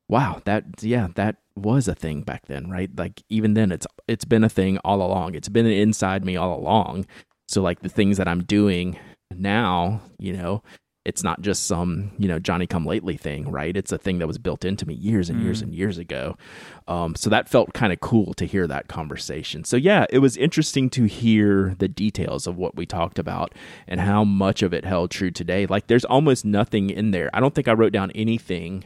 Wow, that yeah, that was a thing back then, right? Like even then it's it's been a thing all along. It's been inside me all along. So like the things that I'm doing now, you know, it's not just some, you know, Johnny come lately thing, right? It's a thing that was built into me years and years Mm. and years ago. Um, so that felt kind of cool to hear that conversation. So yeah, it was interesting to hear the details of what we talked about and how much of it held true today. Like there's almost nothing in there. I don't think I wrote down anything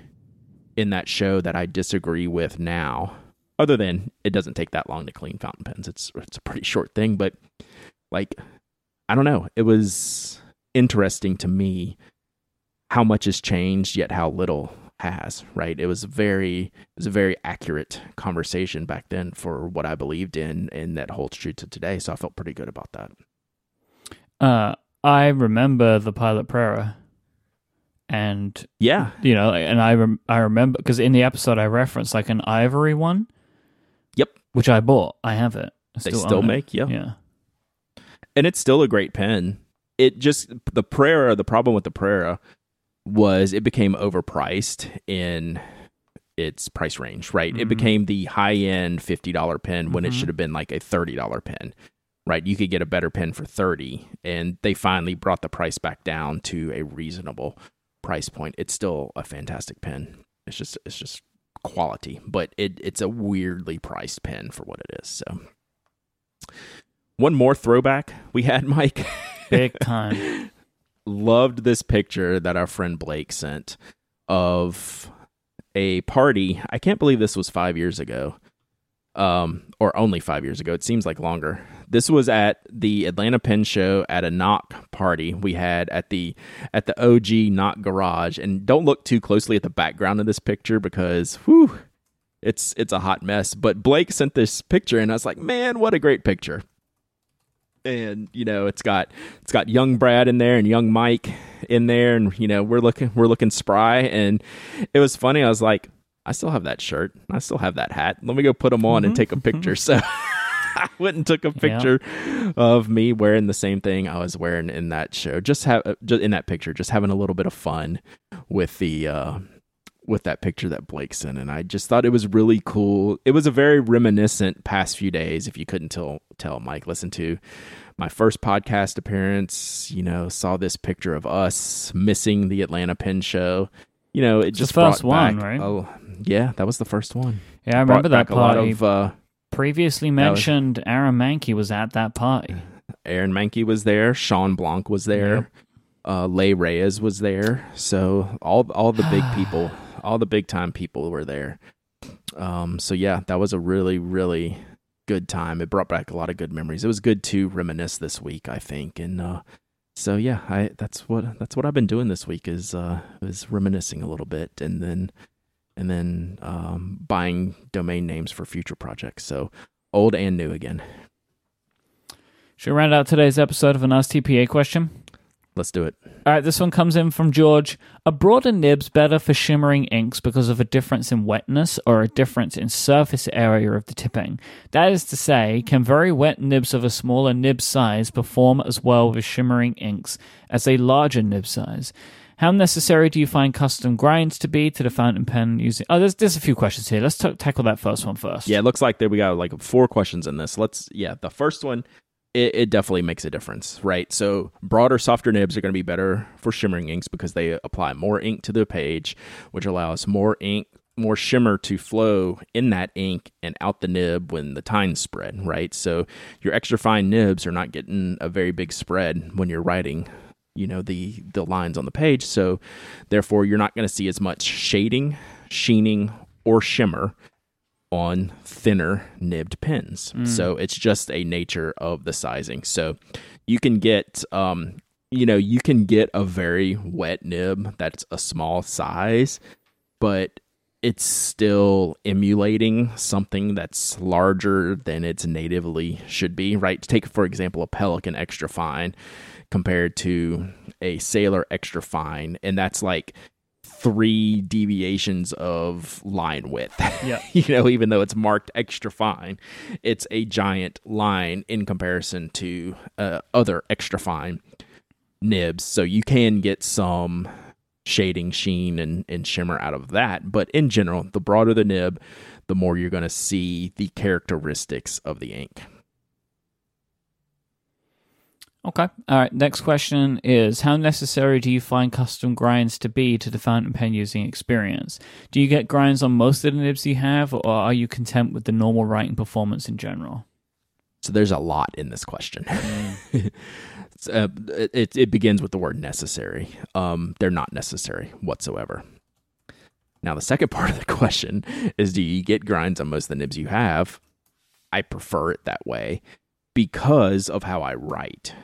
in that show that I disagree with now, other than it doesn't take that long to clean fountain pens. It's it's a pretty short thing, but like I don't know. It was interesting to me how much has changed, yet how little has. Right? It was a very it was a very accurate conversation back then for what I believed in, and that holds true to today. So I felt pretty good about that. Uh, I remember the Pilot Prera, and Yeah, you know, and I rem- I remember because in the episode I referenced like an ivory one. Yep. Which I bought. I have it. I they still own it. make yeah. Yeah. and it's still a great pen. It just the Prera. The problem with the Prera was it became overpriced in its price range. Right, it Mhm. became the high end fifty dollar pen when it Mhm. should have been like a thirty dollar pen. Right, you could get a better pen for thirty, and they finally brought the price back down to a reasonable price point. It's still a fantastic pen. It's just it's just quality, but it it's a weirdly priced pen for what it is. So. One more throwback we had, Myke. Big time. Loved this picture that our friend Blake sent of a party. I can't believe this was five years ago, um, or only five years ago. It seems like longer. This was at the Atlanta Pen Show at a Nock party we had at the at the OG Nock Garage. And don't look too closely at the background of this picture because, whew, it's it's a hot mess. But Blake sent this picture, and I was like, man, what a great picture and you know it's got it's got young Brad in there and young Myke in there and you know we're looking we're looking spry. And it was funny. I was like I still have that shirt. I still have that hat. Let me go put them on and mm-hmm. take a mm-hmm. picture. So I went and took a picture of me wearing the same thing I was wearing in that show. Just have uh, just in that picture just having a little bit of fun with the uh with that picture that Blake sent and I just thought it was really cool it was a very reminiscent past few days if you couldn't tell tell Myke listen to my first podcast appearance, you know, saw this picture of us missing the Atlanta Pen Show. You know, it It's just the first one, back- right? Oh, yeah, that was the first one. Yeah, I remember that back a lot party. of uh, Previously was- mentioned Aaron Mahnke was at that party. Aaron Mahnke was there, Shawn Blanc was there, uh, Leigh Reyes was there. So all all the big people, all the big time people were there. Um, so yeah, that was a really really good time. It brought back a lot of good memories. It was good to reminisce this week, I think, and uh, so yeah, I that's what that's what I've been doing this week is uh, is reminiscing a little bit, and then and then um, buying domain names for future projects. So old and new again. Should we round out today's episode of an Ask TPA question? Let's do it. All right, this one comes in from George. Are broader nibs better for shimmering inks because of a difference in wetness or a difference in surface area of the tipping? That is to say, can very wet nibs of a smaller nib size perform as well with shimmering inks as a larger nib size? How necessary do you find custom grinds to be to the fountain pen using? Oh, there's there's a few questions here. Let's t- tackle that first one first. Yeah, it looks like there we got like four questions in this. Let's yeah, the first one it, it definitely makes a difference, right? So broader, softer nibs are going to be better for shimmering inks because they apply more ink to the page, which allows more ink, more shimmer to flow in that ink and out the nib when the tines spread, right? So your extra fine nibs are not getting a very big spread when you're writing you know the the lines on the page so therefore you're not going to see as much shading sheening or shimmer on thinner nibbed pens. So it's just a nature of the sizing. So you can get um you know, you can get a very wet nib that's a small size, but it's still emulating something that's larger than its natively should be, right? Take for example a Pelikan extra fine compared to a Sailor extra fine and that's like three deviations of line width. Yeah. you know, even though it's marked extra fine, it's a giant line in comparison to uh, other extra fine nibs. So you can get some shading, sheen, and, and shimmer out of that. But in general, the broader the nib, the more you're going to see the characteristics of the ink. Okay. All right. Next question is How necessary do you find custom grinds to be to the fountain pen using experience? Do you get grinds on most of the nibs you have, or are you content with the normal writing performance in general? So there's a lot in this question. It's, uh, it, it begins with the word necessary. Um, they're not necessary whatsoever. Now, the second part of the question is do you get grinds on most of the nibs you have? I prefer it that way because of how I write.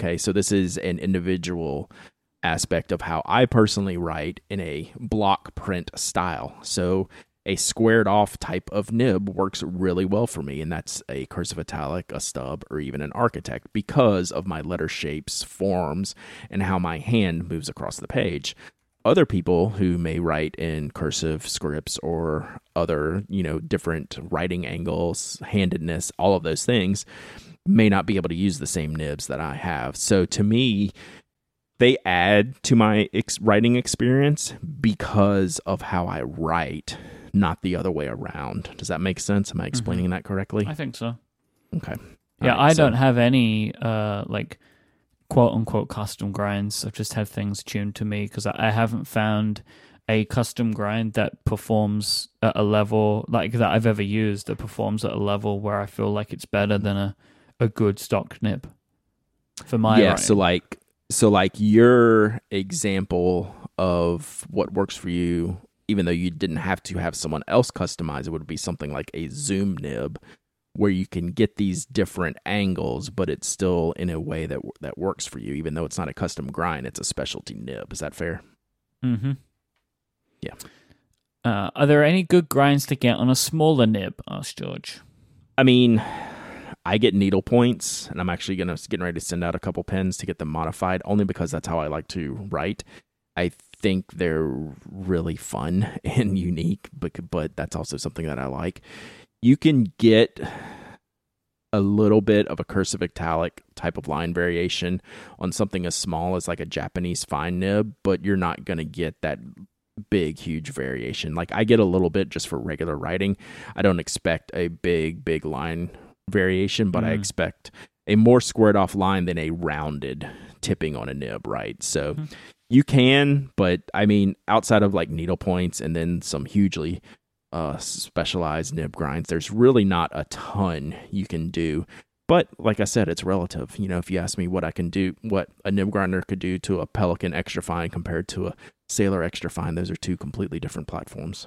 Okay, so this is an individual aspect of how I personally write in a block print style. So a squared off type of nib works really well for me, and that's a cursive italic, a stub, or even an architect because of my letter shapes, forms, and how my hand moves across the page. Other people who may write in cursive scripts or other, you know, different writing angles, handedness, all of those things may not be able to use the same nibs that I have. So to me, they add to my ex- writing experience because of how I write not the other way around. Does that make sense? Am I explaining mm-hmm. that correctly? I think so. Okay. Yeah, right, I so. don't have any uh like quote unquote custom grinds. I've just had things tuned to me because I haven't found a custom grind that performs at a level like that I've ever used that performs at a level where I feel like it's better than a, a good stock nib for my yeah. Writing. So like so like your example of what works for you even though you didn't have to have someone else customize it would be something like a zoom nib where you can get these different angles but it's still in a way that that works for you even though it's not a custom grind it's a specialty nib. Is that fair? Mhm yeah. Uh, are there any good grinds to get on a smaller nib? Asked george. I mean I get needle points, and I'm actually gonna getting ready to send out a couple pens to get them modified, only because that's how I like to write. I think they're really fun and unique, but but that's also something that I like. You can get a little bit of a cursive italic type of line variation on something as small as like a Japanese fine nib, but you're not going to get that big huge variation. Like I get a little bit just for regular writing. I don't expect a big big line variation, but mm. I expect a more squared off line than a rounded tipping on a nib, right? So mm-hmm you can, but I mean, outside of like needle points and then some hugely uh, specialized nib grinds, there's really not a ton you can do. But like I said, it's relative. You know, if you ask me what I can do, what a nib grinder could do to a Pelikan extra fine compared to a Sailor extra fine, those are two completely different platforms.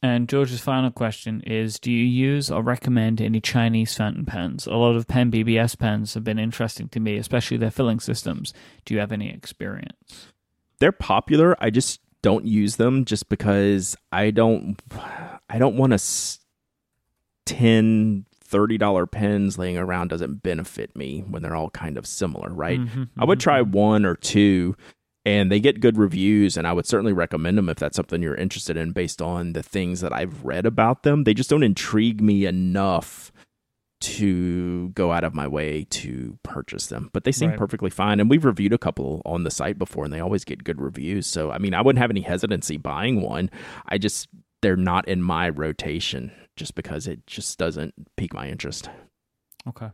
And George's final question is Do you use or recommend any Chinese fountain pens? A lot of Pen BBS pens have been interesting to me, especially their filling systems. Do you have any experience? They're popular. I just don't use them just because I don't I don't want to 10 $30 pens laying around doesn't benefit me when they're all kind of similar, right? Mm-hmm, I would try mm-hmm. one or two and they get good reviews and i would certainly recommend them if that's something you're interested in based on the things that i've read about them. They just don't intrigue me enough to go out of my way to purchase them but they seem right. perfectly fine and we've reviewed a couple on the site before and they always get good reviews so i mean i wouldn't have any hesitancy buying one. I just they're not in my rotation just because it just doesn't pique my interest. Okay.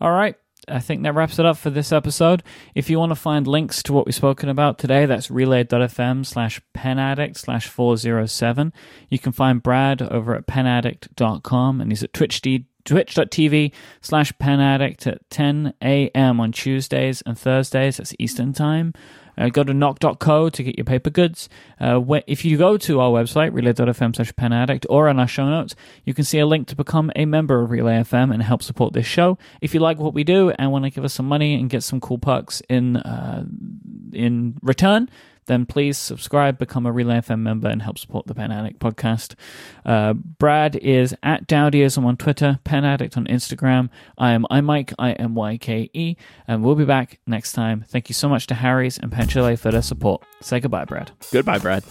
All right I think that wraps it up for this episode. If you want to find links to what we've spoken about today, that's relay.fm slash penaddict slash 407. You can find Brad over at penaddict.com and he's at twitch twitch.tv slash penaddict at 10 a.m. on Tuesdays and Thursdays. That's Eastern Time. Uh, go to nock.co to get your paper goods. Uh, if you go to our website, relay.fm slash pen addict, or on our show notes, you can see a link to become a member of Relay FM and help support this show. If you like what we do and want to give us some money and get some cool perks in, uh, in return, then please subscribe, become a Relay FM member, and help support the Pen Addict podcast. Uh, Brad is at Dowdyism on Twitter, Pen Addict on Instagram. I am iMyke, I M Y K E, and we'll be back next time. Thank you so much to Harry's and Pen Chalet for their support. Say goodbye, Brad. Goodbye, Brad.